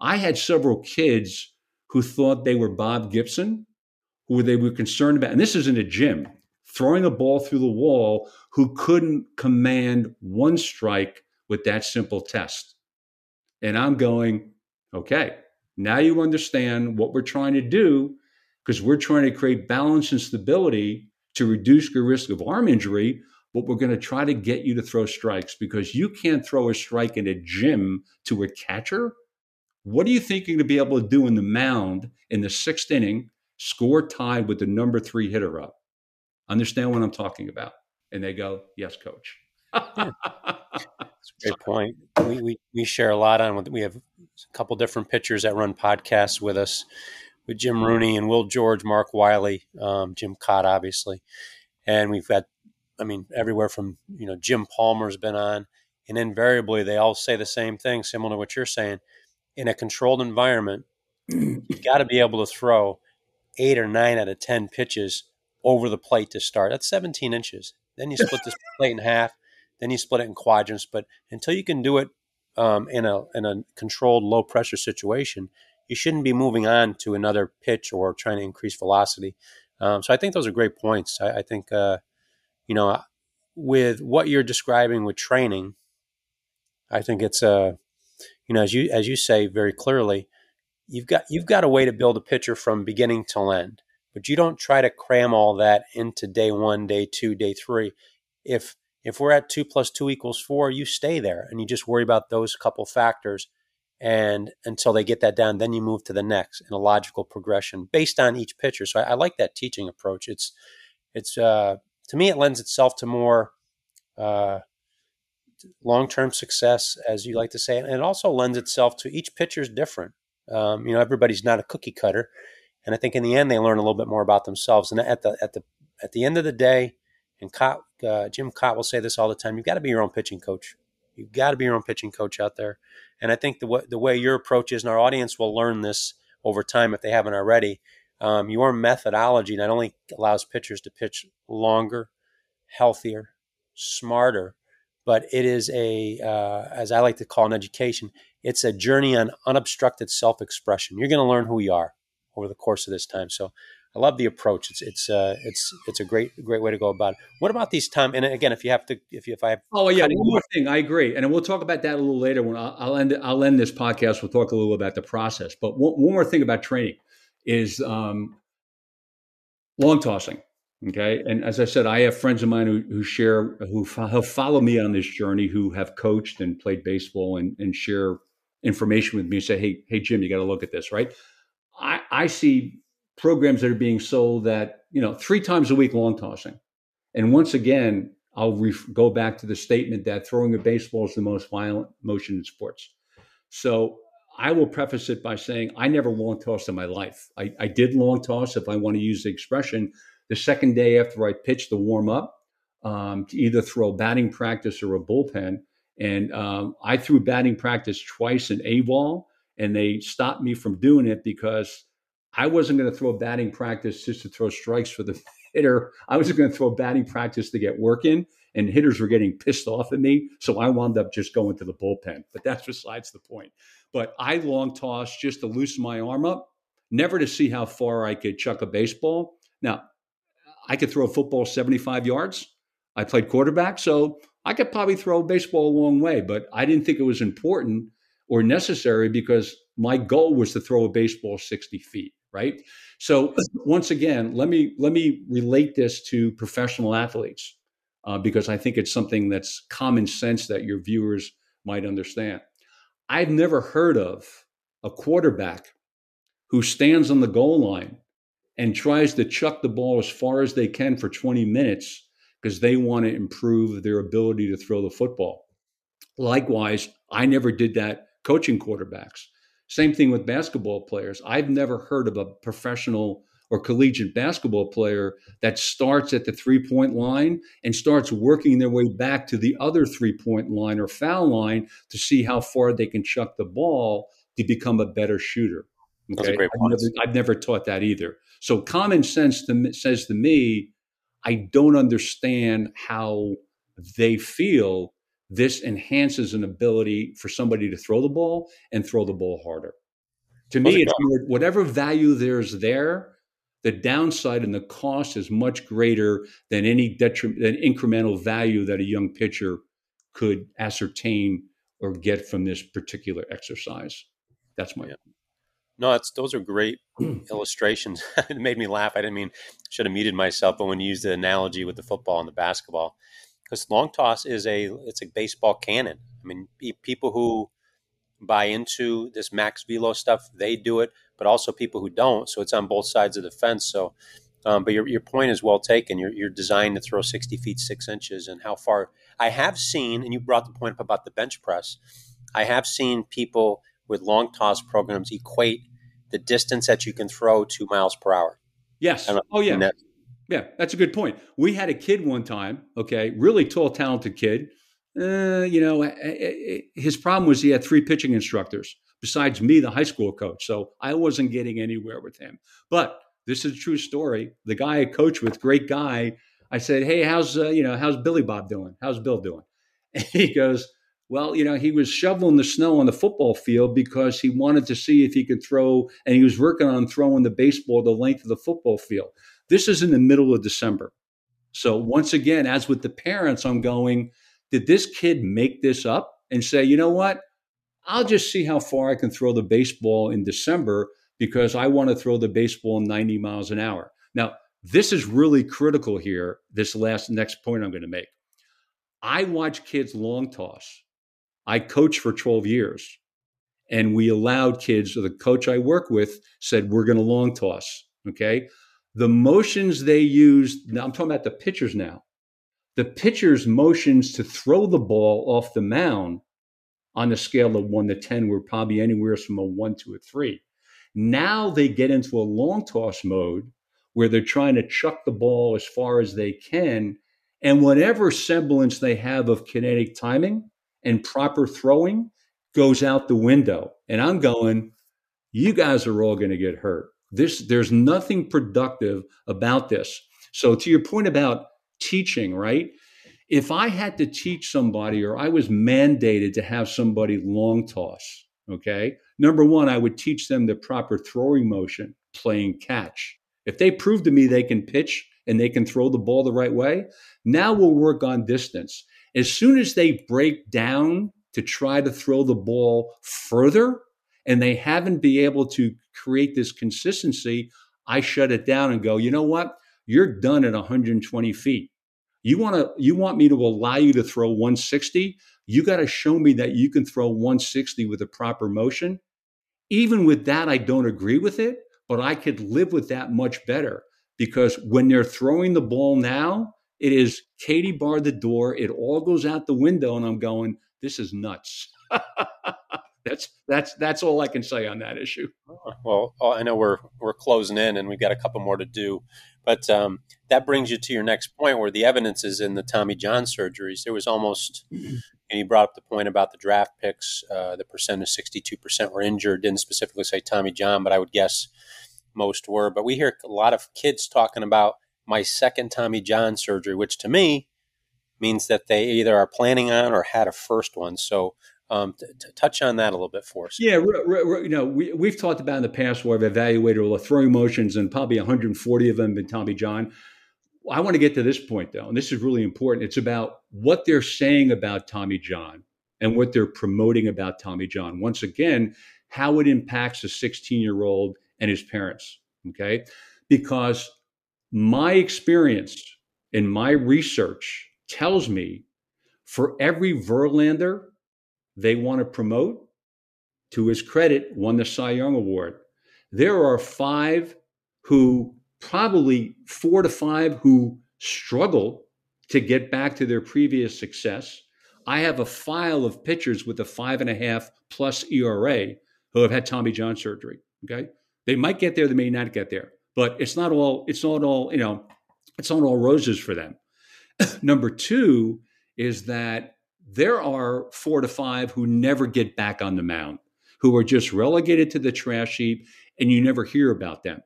I had several kids who thought they were Bob Gibson, who they were concerned about, and this is in a gym, throwing a ball through the wall, who couldn't command one strike with that simple test. And I'm going, okay, now you understand what we're trying to do because we're trying to create balance and stability to reduce your risk of arm injury, but we're going to try to get you to throw strikes because you can't throw a strike in a gym to a catcher. What are you thinking to be able to do in the mound in the sixth inning, score tied with the number three hitter up? Understand what I'm talking about? And they go, Yes, coach. yeah. <laughs> That's a great point. We, we, we share a lot on, we have a couple different pitchers that run podcasts with us with Jim Rooney and Will George, Mark Wiley, um, Jim Kaat, obviously. And we've got, I mean, everywhere from, you know, Jim Palmer's been on. And invariably, they all say the same thing, similar to what you're saying. In a controlled environment, you've got to be able to throw eight or nine out of 10 pitches over the plate to start. That's 17 inches. Then you split this <laughs> plate in half. Then you split it in quadrants. But until you can do it um, in a in a controlled low pressure situation, you shouldn't be moving on to another pitch or trying to increase velocity. Um, so I think those are great points. I, I think, uh, you know, with what you're describing with training, I think it's a, uh, you know, as you as you say very clearly, you've got you've got a way to build a pitcher from beginning till end, but you don't try to cram all that into day one, day two, day three. If if we're at two plus two equals four, you stay there and you just worry about those couple factors and until they get that down, then you move to the next in a logical progression based on each pitcher. So I, I like that teaching approach. It's it's uh, to me it lends itself to more uh, long term success, as you like to say, and it also lends itself to each pitcher's different. Um, you know, everybody's not a cookie cutter, and I think in the end they learn a little bit more about themselves. And at the at the at the end of the day, and Kaat, uh, Jim Kaat will say this all the time: you've got to be your own pitching coach. You've got to be your own pitching coach out there. And I think the way, the way your approach is, and our audience will learn this over time if they haven't already, um, your methodology not only allows pitchers to pitch longer, healthier, smarter, but it is a, uh, as I like to call an education, it's a journey on unobstructed self expression. You're going to learn who you are over the course of this time. So I love the approach. It's it's uh, it's it's a great great way to go about it. What about these time? And again, if you have to, if you if I have oh yeah, one more thing, I agree, and we'll talk about that a little later. When I'll, I'll end I'll end this podcast. We'll talk a little about the process. But one, one more thing about training is um, long tossing. Okay, and as I said, I have friends of mine who, who share who have followed me on this journey, who have coached and played baseball and, and share information with me. Say, hey, hey, Jim, you got to look at this, right? I, I see programs that are being sold that you know three times a week long tossing and once again i'll ref- go back to the statement that throwing a baseball is the most violent motion in sports so i will preface it by saying i never long tossed in my life I, I did long toss if i want to use the expression the second day after i pitched the warm up um, to either throw batting practice or a bullpen and um, i threw batting practice twice in a ball and they stopped me from doing it because I wasn't going to throw a batting practice just to throw strikes for the <laughs> hitter. I was going to throw a batting practice to get work in, and hitters were getting pissed off at me. So I wound up just going to the bullpen. But that's besides the point. But I long tossed just to loosen my arm up, never to see how far I could chuck a baseball. Now, I could throw a football 75 yards. I played quarterback, so I could probably throw a baseball a long way, but I didn't think it was important or necessary because my goal was to throw a baseball 60 feet right so once again let me let me relate this to professional athletes uh, because i think it's something that's common sense that your viewers might understand i've never heard of a quarterback who stands on the goal line and tries to chuck the ball as far as they can for 20 minutes because they want to improve their ability to throw the football likewise i never did that coaching quarterbacks same thing with basketball players. I've never heard of a professional or collegiate basketball player that starts at the three point line and starts working their way back to the other three point line or foul line to see how far they can chuck the ball to become a better shooter. Okay? I've never, I've, never, taught that either. So common sense to, says to me, I don't understand how they feel this enhances an ability for somebody to throw the ball and throw the ball harder. To me, it's more, whatever value there's there, the downside and the cost is much greater than any detriment, than incremental value that a young pitcher could ascertain or get from this particular exercise. That's my. Yeah. No, it's those are great <clears throat> illustrations. <laughs> it made me laugh. I didn't mean should have muted myself, but when you use the analogy with the football and the basketball, because long toss is a it's a baseball cannon. I mean, people who buy into this max velo stuff, they do it, but also people who don't. So it's on both sides of the fence. So, um, but your, your point is well taken. You're, you're designed to throw 60 feet, six inches, and how far. I have seen, and you brought the point up about the bench press. I have seen people with long toss programs equate the distance that you can throw two miles per hour. Yes. Oh, yeah. That, yeah, that's a good point. We had a kid one time, okay, really tall, talented kid uh, you know, eh, eh, eh, his problem was he had three pitching instructors besides me, the high school coach. So I wasn't getting anywhere with him. But this is a true story. The guy I coached with, great guy. I said, "Hey, how's uh, you know how's Billy Bob doing? How's Bill doing?" <laughs> And he goes, "Well, you know, he was shoveling the snow on the football field because he wanted to see if he could throw, and he was working on throwing the baseball the length of the football field." This is in the middle of December. So once again, as with the parents, I'm going did this kid make this up and say, you know what? I'll just see how far I can throw the baseball in December because I want to throw the baseball 90 miles an hour. Now, this is really critical here, this last next point I'm going to make. I watch kids long toss. I coach for 12 years. And we allowed kids, the coach I work with said, we're going to long toss. Okay. The motions they used, now I'm talking about the pitchers now the pitcher's motions to throw the ball off the mound on a scale of one to 10 were probably anywhere from a one to a three. Now they get into a long toss mode where they're trying to chuck the ball as far as they can. And whatever semblance they have of kinetic timing and proper throwing goes out the window. And I'm going, you guys are all going to get hurt. This, there's nothing productive about this. So to your point about teaching, right? If I had to teach somebody or I was mandated to have somebody long toss, okay, number one, I would teach them the proper throwing motion, playing catch. If they prove to me they can pitch and they can throw the ball the right way, now we'll work on distance. As soon as they break down to try to throw the ball further and they haven't been able to create this consistency, I shut it down and go, you know what? You're done at 120 feet. You want to you want me to allow you to throw 160? You got to show me that you can throw 160 with a proper motion. Even with that, I don't agree with it, but I could live with that much better because when they're throwing the ball now, it is Katie barred the door. It all goes out the window, and I'm going, this is nuts. <laughs> that's that's that's all I can say on that issue. Well, I know we're we're closing in, and we've got a couple more to do. But um, that brings you to your next point where the evidence is in the Tommy John surgeries. There was almost, <clears throat> and you brought up the point about the draft picks, uh, the percent of 62% were injured. Didn't specifically say Tommy John, but I would guess most were. But we hear a lot of kids talking about my second Tommy John surgery, which to me means that they either are planning on or had a first one. So um, t- t- touch on that a little bit for us. Yeah, you know, we, we've talked about in the past where I've evaluated all the throwing motions and probably 140 of them in Tommy John. I want to get to this point though, and this is really important. It's about what they're saying about Tommy John and what they're promoting about Tommy John. Once again, how it impacts a 16 year old and his parents. Okay. Because my experience and my research tells me for every Verlander they want to promote, to his credit, won the Cy Young Award. There are five who, probably four to five, who struggle to get back to their previous success. I have a file of pitchers with a five and a half plus ERA who have had Tommy John surgery. Okay. They might get there, they may not get there, but it's not all, it's not all, you know, it's not all roses for them. <laughs> Number two is that there are four to five who never get back on the mound, who are just relegated to the trash heap, and you never hear about them.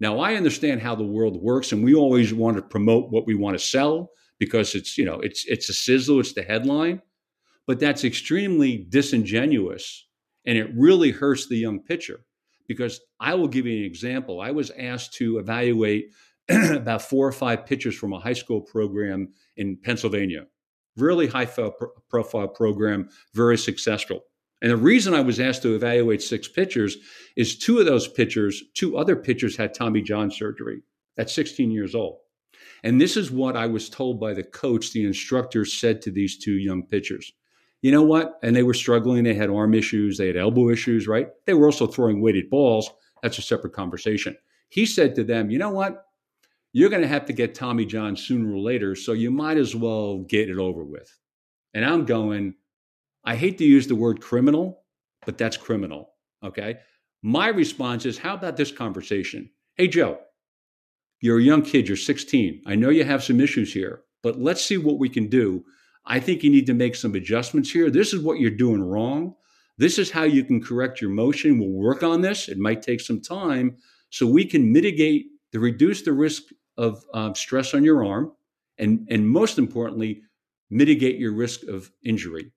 Now, I understand how the world works, and we always want to promote what we want to sell because it's you know it's it's a sizzle, it's the headline, but that's extremely disingenuous, and it really hurts the young pitcher. Because I will give you an example. I was asked to evaluate <clears throat> about four or five pitchers from a high school program in Pennsylvania really high profile program, very successful. And the reason I was asked to evaluate six pitchers is two of those pitchers, two other pitchers had Tommy John surgery at 16 years old. And this is what I was told by the coach, the instructor said to these two young pitchers. You know what? And they were struggling. They had arm issues, they had elbow issues, right? They were also throwing weighted balls. That's a separate conversation. He said to them, You know what? You're going to have to get Tommy John sooner or later, so you might as well get it over with. And I'm going, I hate to use the word criminal, but that's criminal. Okay. My response is, How about this conversation? Hey, Joe, you're a young kid, you're 16. I know you have some issues here, but let's see what we can do. I think you need to make some adjustments here. This is what you're doing wrong. This is how you can correct your motion. We'll work on this. It might take some time so we can mitigate the reduce the risk of um, stress on your arm and and most importantly mitigate your risk of injury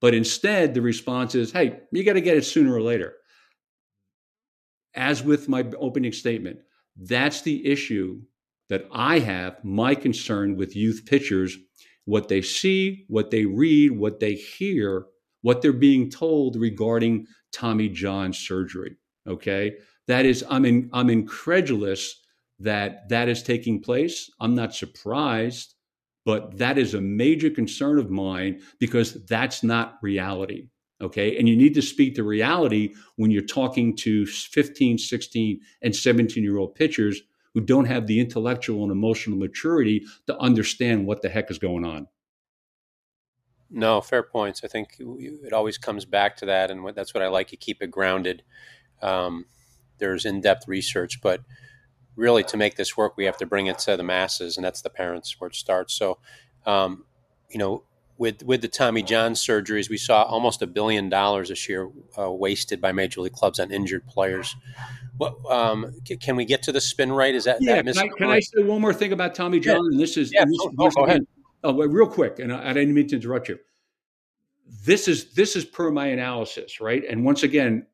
but instead the response is hey you got to get it sooner or later as with my opening statement that's the issue that i have my concern with youth pitchers what they see what they read what they hear what they're being told regarding tommy john surgery okay? That is i'm in, i'm incredulous that that is taking place. I'm not surprised but that is a major concern of mine because that's not reality okay? And you need to speak to reality when you're talking to 15 16 and 17 year old pitchers who don't have the intellectual and emotional maturity to understand what the heck is going on. No fair points. I think it always comes back to that and that's what i like you keep it grounded. Um, there's in-depth research but really to make this work, we have to bring it to the masses, and that's the parents where it starts. So, um, you know, with with the Tommy John surgeries, we saw almost a billion dollars this year uh, wasted by major league clubs on injured players. What um, can we get to the spin rate? Is that yeah? That can, I, can I, say one more thing about Tommy John? Yeah. And this is yeah. This, oh, go ahead. Oh, real quick, and I, I didn't mean to interrupt you. This is this is per my analysis, right? And once again,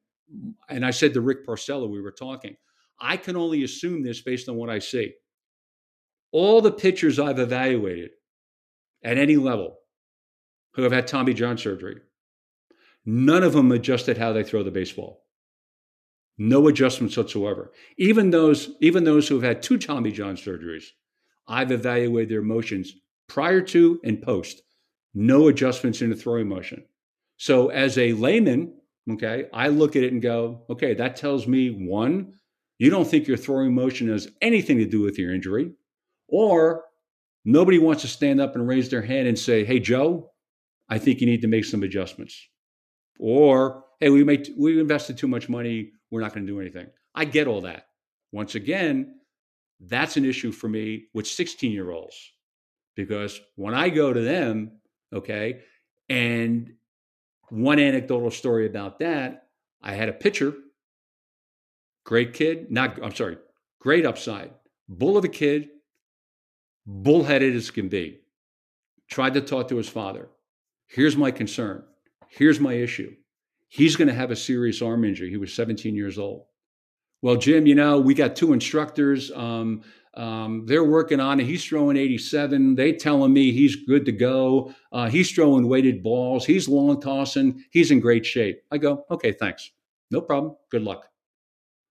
and I said to Rick Parcella, we were talking I can only assume this based on what I see. All the pitchers I've evaluated at any level who have had Tommy John surgery, none of them adjusted how they throw the baseball. No adjustments whatsoever. Even those, even those who have had two Tommy John surgeries, I've evaluated their motions prior to and post. No adjustments in the throwing motion. So as a layman, okay, I look at it and go, okay, that tells me one, you don't think your throwing motion has anything to do with your injury, or nobody wants to stand up and raise their hand and say, "Hey, Joe, I think you need to make some adjustments," or "Hey, we made we invested too much money, we're not going to do anything." I get all that. Once again, that's an issue for me with 16 year olds because when I go to them, okay, and one anecdotal story about that, I had a pitcher Great kid, not, I'm sorry, great upside. Bull of a kid, bullheaded as can be. Tried to talk to his father. Here's my concern. Here's my issue. He's going to have a serious arm injury. He was 17 years old. Well, Jim, you know, we got two instructors. Um, um, they're working on it. He's throwing 87. They telling me he's good to go. Uh, he's throwing weighted balls. He's long tossing. He's in great shape. I go, okay, thanks. No problem. Good luck.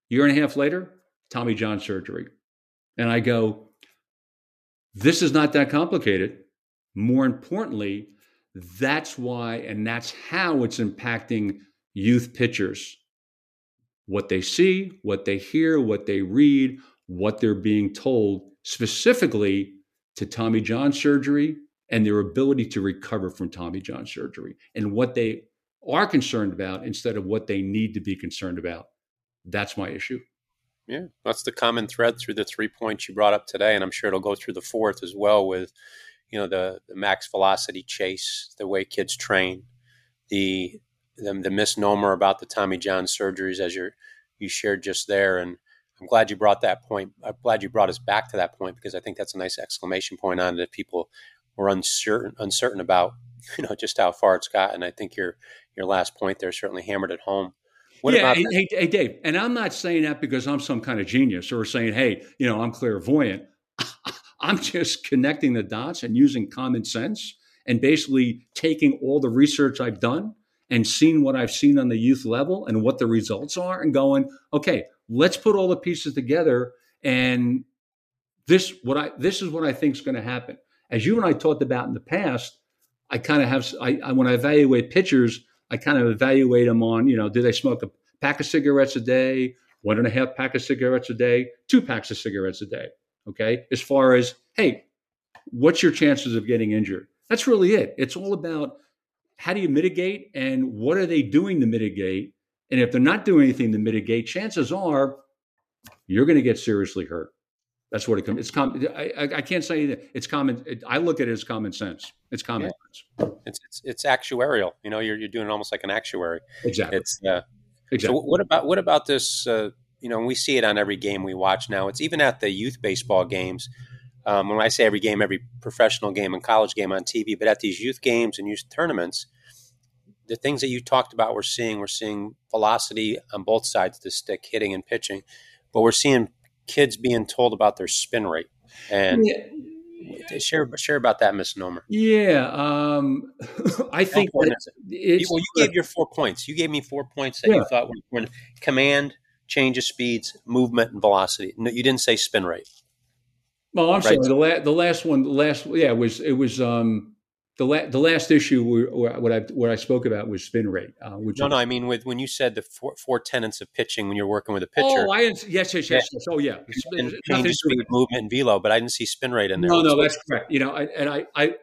Year and a half later, Tommy John surgery. And I go, this is not that complicated. More importantly, that's why and that's how it's impacting youth pitchers. What they see, what they hear, what they read, what they're being told specifically to Tommy John surgery and their ability to recover from Tommy John surgery and what they are concerned about instead of what they need to be concerned about. That's my issue. Yeah, that's the common thread through the three points you brought up today, and I'm sure it'll go through the fourth as well with, you know, the, the max velocity chase, the way kids train, the, the the misnomer about the Tommy John surgeries as you you shared just there, and I'm glad you brought that point. I'm glad you brought us back to that point because I think that's a nice exclamation point on it. If people were uncertain uncertain about, <laughs> you know, just how far it's gotten, I think your your last point there certainly hammered it home. What yeah, hey, hey, hey, Dave, and I'm not saying that because I'm some kind of genius or saying, hey, you know, I'm clairvoyant. I'm just connecting the dots and using common sense and basically taking all the research I've done and seen what I've seen on the youth level and what the results are and going, okay, let's put all the pieces together and this what I this is what I think is going to happen. As you and I talked about in the past, I kind of have I, I when I evaluate pitchers, I kind of evaluate them on, you know, do they smoke a pack of cigarettes a day, one and a half pack of cigarettes a day, two packs of cigarettes a day. Okay. As far as, hey, what's your chances of getting injured? That's really it. It's all about how do you mitigate and what are they doing to mitigate? And if they're not doing anything to mitigate, chances are you're going to get seriously hurt. That's what it comes. It's com- I, I can't say that it's common. It, I look at it as common sense. It's common yeah. sense. It's, it's it's actuarial. You know, you're you're doing almost like an actuary. Exactly. It's uh, exactly. So what about what about this? Uh, you know, we see it on every game we watch now. It's even at the youth baseball games. Um, when I say every game, every professional game and college game on TV, but at these youth games and youth tournaments, the things that you talked about, we're seeing we're seeing velocity on both sides of the stick, hitting and pitching, but we're seeing kids being told about their spin rate and. Yeah share share about that misnomer. Yeah, um, <laughs> I think well, you gave your four points. You gave me four points that yeah. you thought were important. Command, change of speeds, movement, and velocity. No, you didn't say spin rate. Well, I'm right? sorry. The, la- the last one, the last yeah, it was it was um, the la- the last issue where, what I what I spoke about was spin rate. Uh, which no, no, I mean with when you said the four, four tenets of pitching when you're working with a pitcher. Oh, I yes, yes, yes, yes. Oh, yeah. And change speed, movement, and velo, but I didn't see spin rate in there. No, no, that's correct. You know, I, and I, <laughs>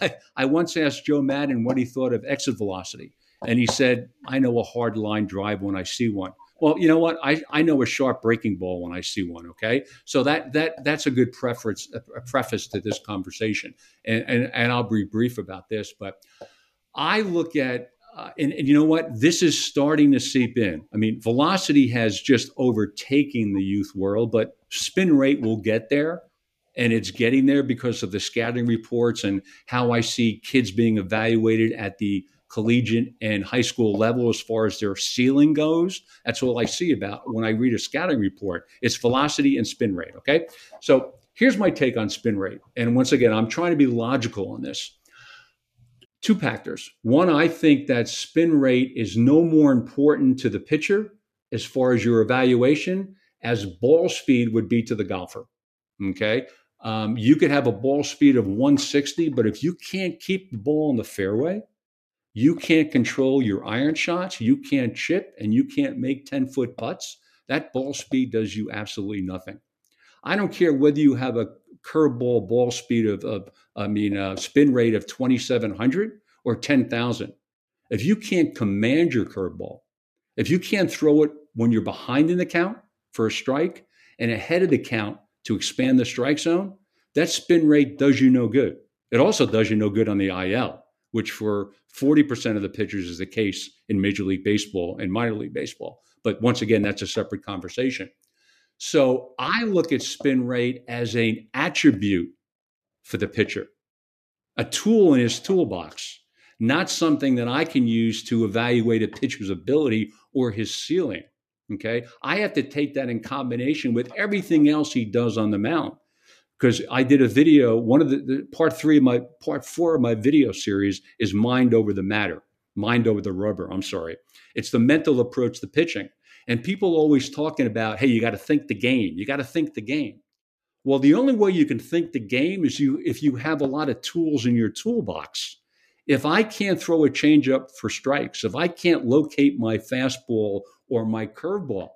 I, I once asked Joe Maddon what he thought of exit velocity, and he said, "I know a hard line drive when I see one." Well, you know what? I, I know a sharp breaking ball when I see one. Okay, so that that that's a good preference a preface to this conversation, and and, and I'll be brief about this. But I look at uh, and, and, you know what? This is starting to seep in. I mean, velocity has just overtaken the youth world, but spin rate will get there. And it's getting there because of the scouting reports and how I see kids being evaluated at the collegiate and high school level as far as their ceiling goes. That's all I see about when I read a scouting report. It's velocity and spin rate. Okay. So here's my take on spin rate. And once again, I'm trying to be logical on this. Two factors. One, I think that spin rate is no more important to the pitcher as far as your evaluation as ball speed would be to the golfer. Okay. Um, you could have a ball speed of 160, but if you can't keep the ball in the fairway, you can't control your iron shots, you can't chip, and you can't make 10 foot putts. That ball speed does you absolutely nothing. I don't care whether you have a curveball ball speed of, of I mean, a spin rate of 2,700 or 10,000. If you can't command your curveball, if you can't throw it when you're behind in the count for a strike and ahead of the count to expand the strike zone, that spin rate does you no good. It also does you no good on the IL which for 40% of the pitchers is the case in Major League Baseball and minor league baseball. But once again, that's a separate conversation. So I look at spin rate as an attribute for the pitcher, a tool in his toolbox, not something that I can use to evaluate a pitcher's ability or his ceiling. Okay. I have to take that in combination with everything else he does on the mound because I did a video. One of the, the, part three of my part four of my video series is mind over the matter, mind over the rubber. I'm sorry. It's the mental approach to pitching. And people always talking about, hey, you got to think the game. You got to think the game. Well, the only way you can think the game is you if you have a lot of tools in your toolbox. If I can't throw a changeup for strikes, if I can't locate my fastball or my curveball,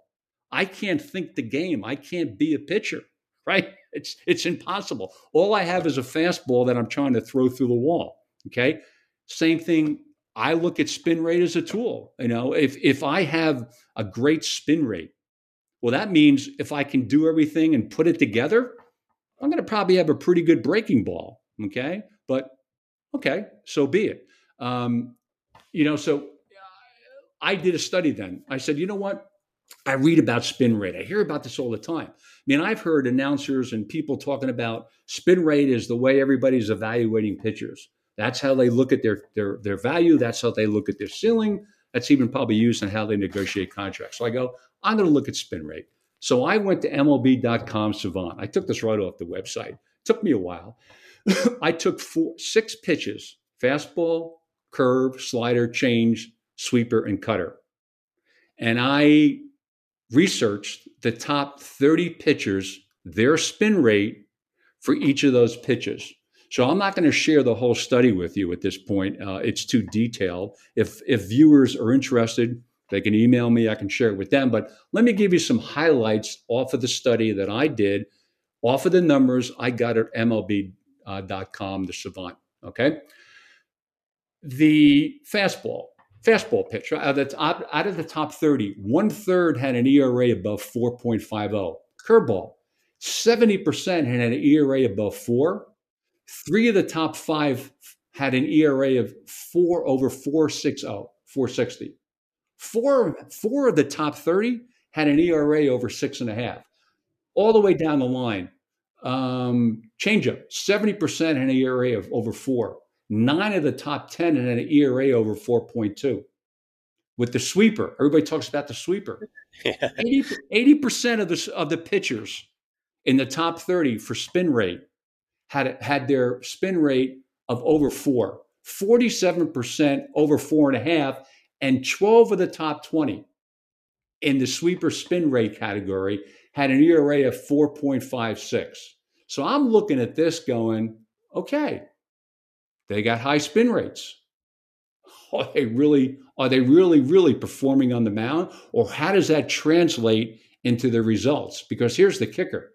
I can't think the game. I can't be a pitcher, right? It's it's impossible. All I have is a fastball that I'm trying to throw through the wall. Okay. Same thing. I look at spin rate as a tool. You know, if if I have a great spin rate, well, that means if I can do everything and put it together, I'm going to probably have a pretty good breaking ball. Okay. But okay, so be it. Um, you know, so I did a study then. I said, you know what? I read about spin rate. I hear about this all the time. I mean, I've heard announcers and people talking about spin rate is the way everybody's evaluating pitchers. That's how they look at their their their value. That's how they look at their ceiling. That's even probably used in how they negotiate contracts. So I go, I'm going to look at spin rate. So I went to MLB.com Savant. I took this right off the website. It took me a while. <laughs> I took four, six pitches: fastball, curve, slider, change, sweeper, and cutter. And I researched the top 30 pitchers, their spin rate for each of those pitches. So I'm not going to share the whole study with you at this point. Uh, it's too detailed. If if viewers are interested, they can email me. I can share it with them. But let me give you some highlights off of the study that I did, off of the numbers I got at MLB.com, uh, the Savant. Okay, the fastball fastball pitcher out of the top, out of the top 30 one third had an era above 4.50 curveball 70% had an era above 4 three of the top five had an era of 4 over 460 460 four, four of the top 30 had an era over six and a half. All the way down the line um, changeup 70% had an era of over 4 Nine of the top 10 had an ERA over 4.2. With the sweeper, everybody talks about the sweeper. 80, percent of the, of the pitchers in the top 30 for spin rate had, had their spin rate of over four, 47% over four and a half, and 12 of the top 20 in the sweeper spin rate category had an ERA of 4.56. So I'm looking at this going, okay, they got high spin rates. Are they really are they really really performing on the mound or how does that translate into the results? Because here's the kicker.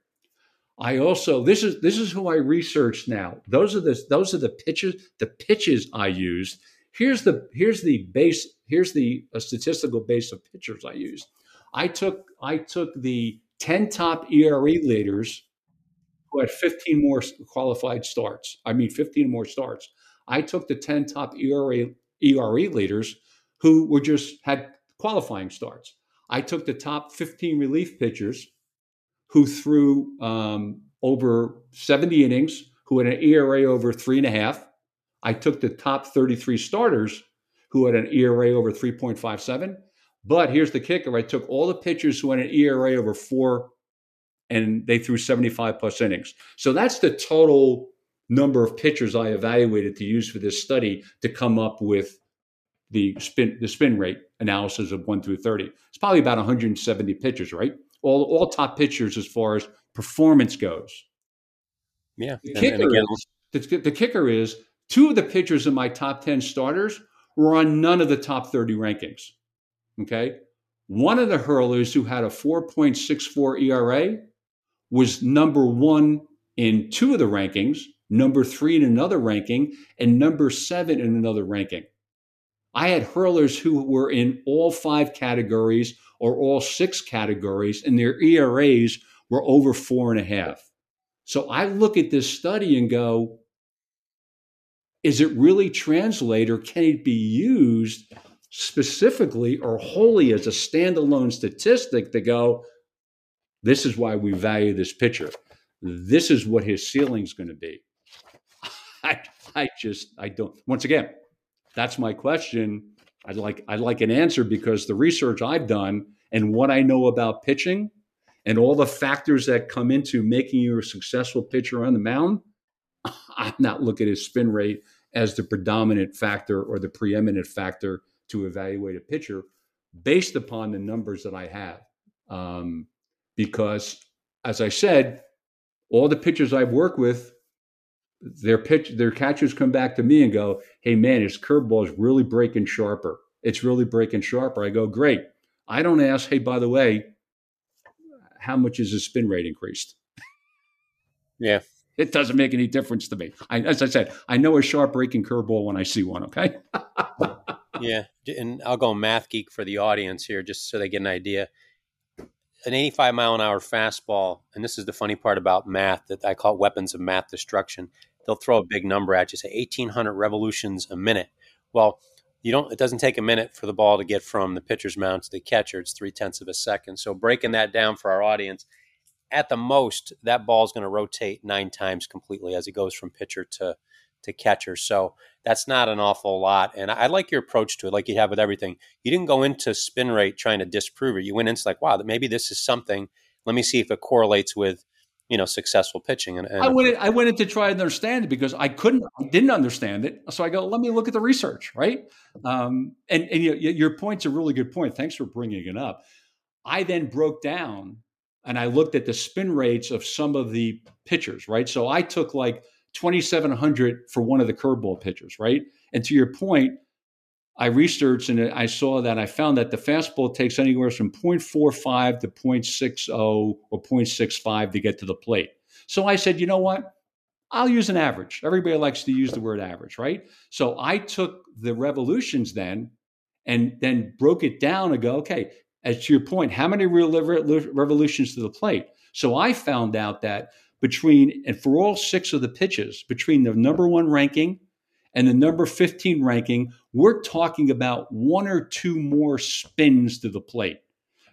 I also this is this is who I researched now. Those are the those are the pitches the pitches I used. Here's the here's the base here's the uh, statistical base of pitchers I used. I took I took the 10 top ERA leaders who had 15 more qualified starts. I mean 15 more starts. I took the 10 top ERA, ERA leaders who were just had qualifying starts. I took the top 15 relief pitchers who threw um, over 70 innings, who had an ERA over three and a half. I took the top 33 starters who had an ERA over 3.57. But here's the kicker I took all the pitchers who had an ERA over four and they threw 75 plus innings. So that's the total number of pitchers I evaluated to use for this study to come up with the spin the spin rate analysis of one through thirty. It's probably about 170 pitchers, right? All all top pitchers as far as performance goes. Yeah. The, kicker, and again, is, the, the kicker is two of the pitchers in my top 10 starters were on none of the top 30 rankings. Okay. One of the hurlers who had a 4.64 ERA was number one in two of the rankings, number three in another ranking, and number seven in another ranking. I had hurlers who were in all five categories or all six categories, and their ERAs were over four and a half. So I look at this study and go, is it really translate or can it be used specifically or wholly as a standalone statistic to go, this is why we value this pitcher. This is what his ceiling is going to be. <laughs> I, I just I don't. Once again, that's my question. I'd like I'd like an answer because the research I've done and what I know about pitching and all the factors that come into making you a successful pitcher on the mound, <laughs> I'm not looking at his spin rate as the predominant factor or the preeminent factor to evaluate a pitcher based upon the numbers that I have. Um, because, as I said, all the pitchers I've worked with their pitch, their catchers come back to me and go, "Hey man, his curveball is really breaking sharper. It's really breaking sharper." I go, "Great." I don't ask, "Hey, by the way, how much is his spin rate increased?" Yeah, it doesn't make any difference to me. I, as I said, I know a sharp breaking curveball when I see one. Okay. <laughs> yeah, and I'll go math geek for the audience here, just so they get an idea. An 85 mile an hour fastball, and this is the funny part about math that I call weapons of math destruction they'll throw a big number at you, say 1,800 revolutions a minute. Well, you don't. It doesn't take a minute for the ball to get from the pitcher's mound to the catcher. It's three tenths of a second. So breaking that down for our audience, at the most, that ball is going to rotate nine times completely as it goes from pitcher to to catcher. So that's not an awful lot. And I, I like your approach to it, like you have with everything. You didn't go into spin rate trying to disprove it. You went into like, wow, maybe this is something. Let me see if it correlates with you know successful pitching. And, and I went I went in to try and understand it because I couldn't I didn't understand it. So I go, let me look at the research, right? Um, and and you, your point's a really good point. Thanks for bringing it up. I then broke down and I looked at the spin rates of some of the pitchers, right? So I took like 2,700 for one of the curveball pitchers, right? And to your point, I researched and I saw that I found that the fastball takes anywhere from 0.45 to 0.60 or 0.65 to get to the plate. So I said, you know what? I'll use an average. Everybody likes to use the word average, right? So I took the revolutions then and then broke it down and go, okay, as to your point, how many revolutions to the plate? So I found out that between, and for all six of the pitches, between the number one ranking and the number 15 ranking, we're talking about one or two more spins to the plate.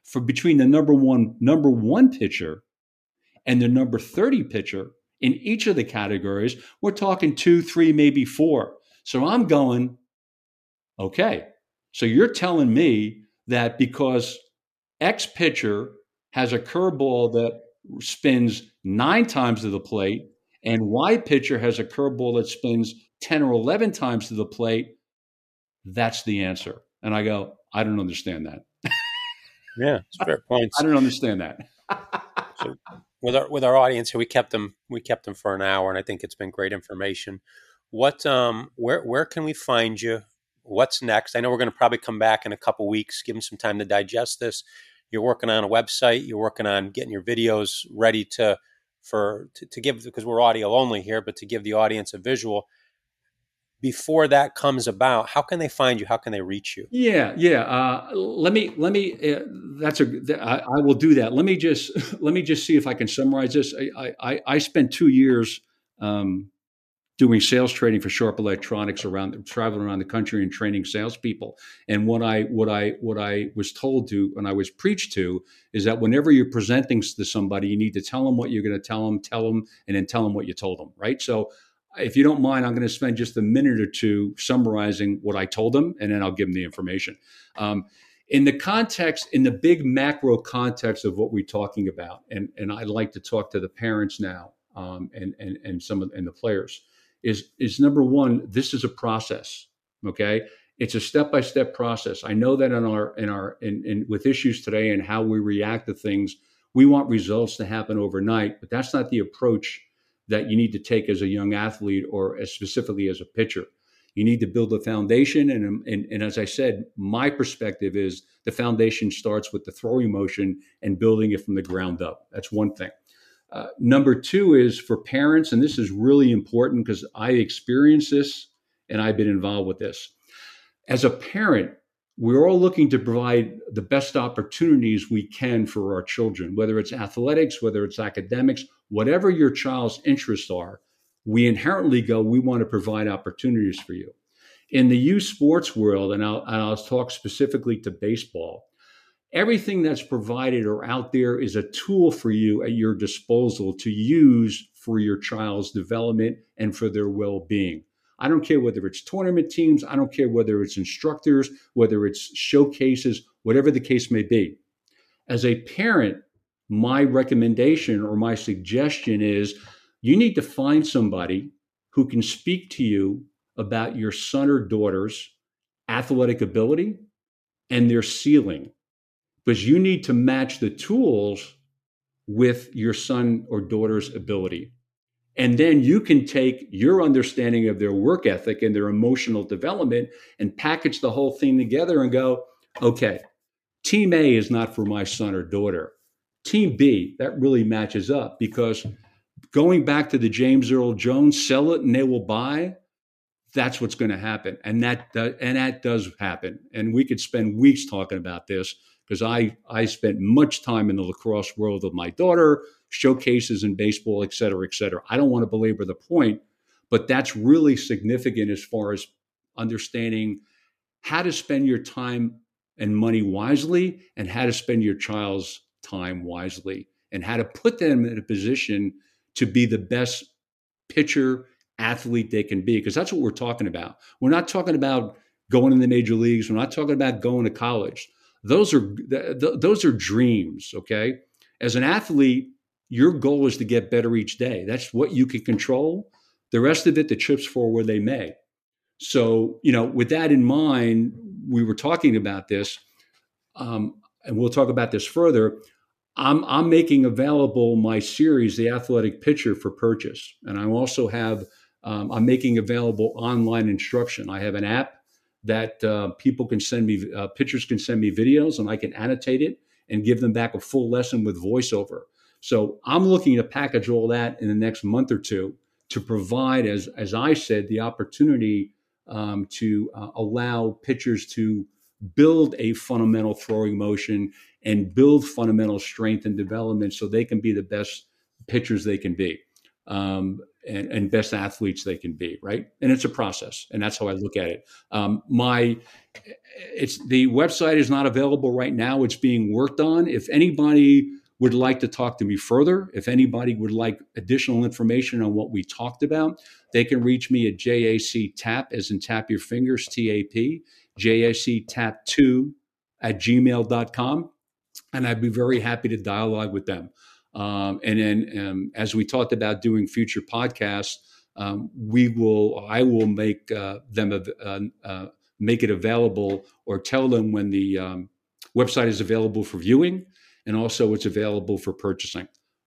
For between the number one, number one pitcher and the number 30 pitcher in each of the categories, we're talking two, three, maybe four. So I'm going, okay. So you're telling me that because X pitcher has a curveball that spins nine times to the plate, and Y pitcher has a curveball that spins 10 or 11 times to the plate, that's the answer. And I go, I don't understand that. <laughs> yeah, it's fair points. I don't understand that. <laughs> so with our with our audience here, we kept them we kept them for an hour, and I think it's been great information. What um where where can we find you? What's next? I know we're going to probably come back in a couple weeks, give them some time to digest this. You're working on a website. You're working on getting your videos ready to for to, to give because we're audio only here, but to give the audience a visual before that comes about how can they find you how can they reach you yeah yeah uh, let me let me uh, that's a I, I will do that let me just <laughs> let me just see if i can summarize this i i, I spent two years um, doing sales training for Sharp Electronics around traveling around the country and training salespeople. And what I what I what I was told to and I was preached to is that whenever you're presenting to somebody, you need to tell them what you're going to tell them, tell them, and then tell them what you told them. Right. So if you don't mind, I'm going to spend just a minute or two summarizing what I told them, and then I'll give them the information. Um, in the context, in the big macro context of what we're talking about, and, and I'd like to talk to the parents now um, and, and, and some of and the players is is number one this is a process okay it's a step-by-step process i know that in our in our in, in with issues today and how we react to things we want results to happen overnight but that's not the approach that you need to take as a young athlete or as specifically as a pitcher. You need to build a foundation and, and, and as i said my perspective is the foundation starts with the throwing motion and building it from the ground up. That's one thing. Uh, number two is for parents, and this is really important because I experienced this and I've been involved with this. As a parent, we're all looking to provide the best opportunities we can for our children, whether it's athletics, whether it's academics, whatever your child's interests are. We inherently go, we want to provide opportunities for you. In the youth sports world, and I'll, and I'll talk specifically to baseball, everything that's provided or out there is a tool for you at your disposal to use for your child's development and for their well-being. I don't care whether it's tournament teams, I don't care whether it's instructors, whether it's showcases, whatever the case may be. As a parent, my recommendation or my suggestion is you need to find somebody who can speak to you about your son or daughter's athletic ability and their ceiling because you need to match the tools with your son or daughter's ability. And then you can take your understanding of their work ethic and their emotional development and package the whole thing together and go, okay, team A is not for my son or daughter. Team B, that really matches up because going back to the James Earl Jones, sell it and they will buy, that's what's going to happen. And that, and that does happen. And we could spend weeks talking about this because I, I spent much time in the lacrosse world with my daughter, showcases in baseball, et cetera, et cetera. I don't want to belabor the point, but that's really significant as far as understanding how to spend your time and money wisely and how to spend your child's time wisely and how to put them in a position to be the best pitcher athlete they can be because that's what we're talking about we're not talking about going in the major leagues we're not talking about going to college those are th- th- those are dreams okay as an athlete your goal is to get better each day. That's what you can control. The rest of it, the chips fall where they may. So, you know, with that in mind, we were talking about this, um, and we'll talk about this further. I'm, I'm making available my series, The Athletic Pitcher, for purchase. And I also have, um, I'm making available online instruction. I have an app that uh, people can send me, uh, pitchers can send me videos, and I can annotate it and give them back a full lesson with voiceover. So I'm looking to package all that in the next month or two to provide, as as I said, the opportunity um, to uh, allow pitchers to build a fundamental throwing motion and build fundamental strength and development so they can be the best pitchers they can be um, and, and, best athletes they can be right? And it's a process and that's how i look at it. Um, my it's the website is not available right now. It's being worked on. If anybody would like to talk to me further if anybody would like additional information on what we talked about they can reach me at jac tap as in tap your fingers tap jac tap 2 at gmail.com and i'd be very happy to dialogue with them um, and then, um, as we talked about doing future podcasts, um, we will, I will make uh, them uh, uh, make it available or tell them when the um, website is available for viewing, and also it's available for purchasing.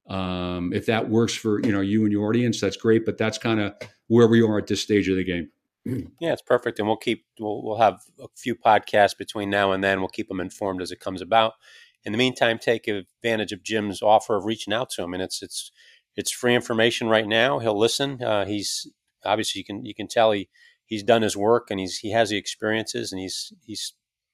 Um, if that works for you know you and your audience, that's great. But that's kind of where we are at this stage of the game. <clears throat> Yeah, it's perfect, and we'll keep we'll, we'll have a few podcasts between now and then. We'll keep them informed as it comes about in the meantime, take advantage of Jim's offer of reaching out to him. And it's it's it's free information right now. He'll listen. Uh, he's obviously you can you can tell he he's done his work and he's he has the experiences and he's he's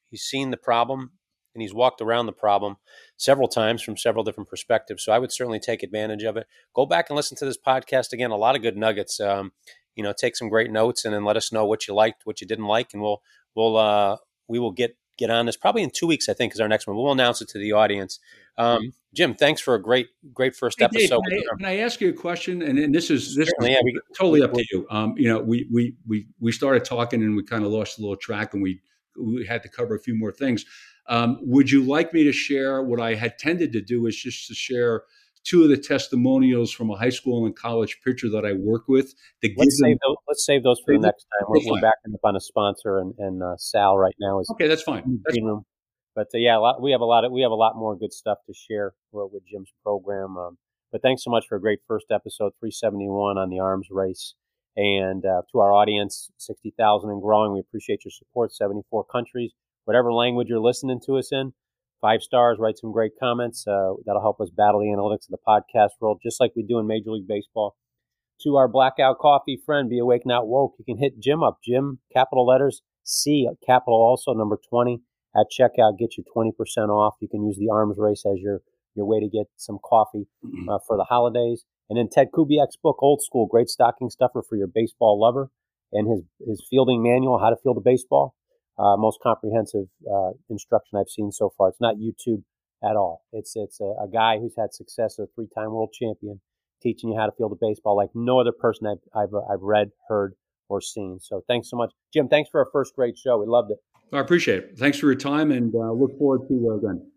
he's seen the problem and he's walked around the problem several times from several different perspectives. So I would certainly take advantage of it. Go back and listen to this podcast again. A lot of good nuggets. Um, you know, take some great notes and then let us know what you liked, what you didn't like, and we'll we'll uh, we will get get on this probably in two weeks. I think is our next one. We'll announce it to the audience. Um, Jim, thanks for a great, great first hey, episode. Dave, can, I, can, I, ask you a question? And, and this is this is yeah, we, totally up to you. Um, you know, we we we we started talking and we kind of lost a little track, and we we had to cover a few more things. Um, would you like me to share what I had tended to do? Is just to share two of the testimonials from a high school and college pitcher that I work with. let's, save those, let's save those for the next time. We're, we're backing up on a sponsor, and, and uh, Sal right now is okay. That's fine. That's room. But uh, yeah, lot, we have a lot of we have a lot more good stuff to share with, with Jim's program. Um, but thanks so much for a great first episode, 371 on the arms race. And uh, to our audience, 60,000 and growing, we appreciate your support. 74 countries, whatever language you're listening to us in, five stars, write some great comments. Uh, that'll help us battle the analytics of the podcast world, just like we do in Major League Baseball. To our blackout coffee friend, Be Awake Not Woke, you can hit Jim up. Jim, capital letters, C, capital also, number 20. At checkout, get you 20% off. You can use the arms race as your, your way to get some coffee mm-hmm. uh, for the holidays. And then Ted Kubiak's book, Old School, great stocking stuffer for your baseball lover, and his, his fielding manual, How to Field a Baseball uh, most comprehensive uh, instruction I've seen so far. It's not YouTube at all. It's it's a, a guy who's had success, as a three-time world champion, teaching you how to field a baseball like no other person I've I've, uh, I've read, heard, or seen. So thanks so much, Jim. Thanks for our first great show. We loved it. I appreciate it. Thanks for your time, and uh, look forward to uh, again.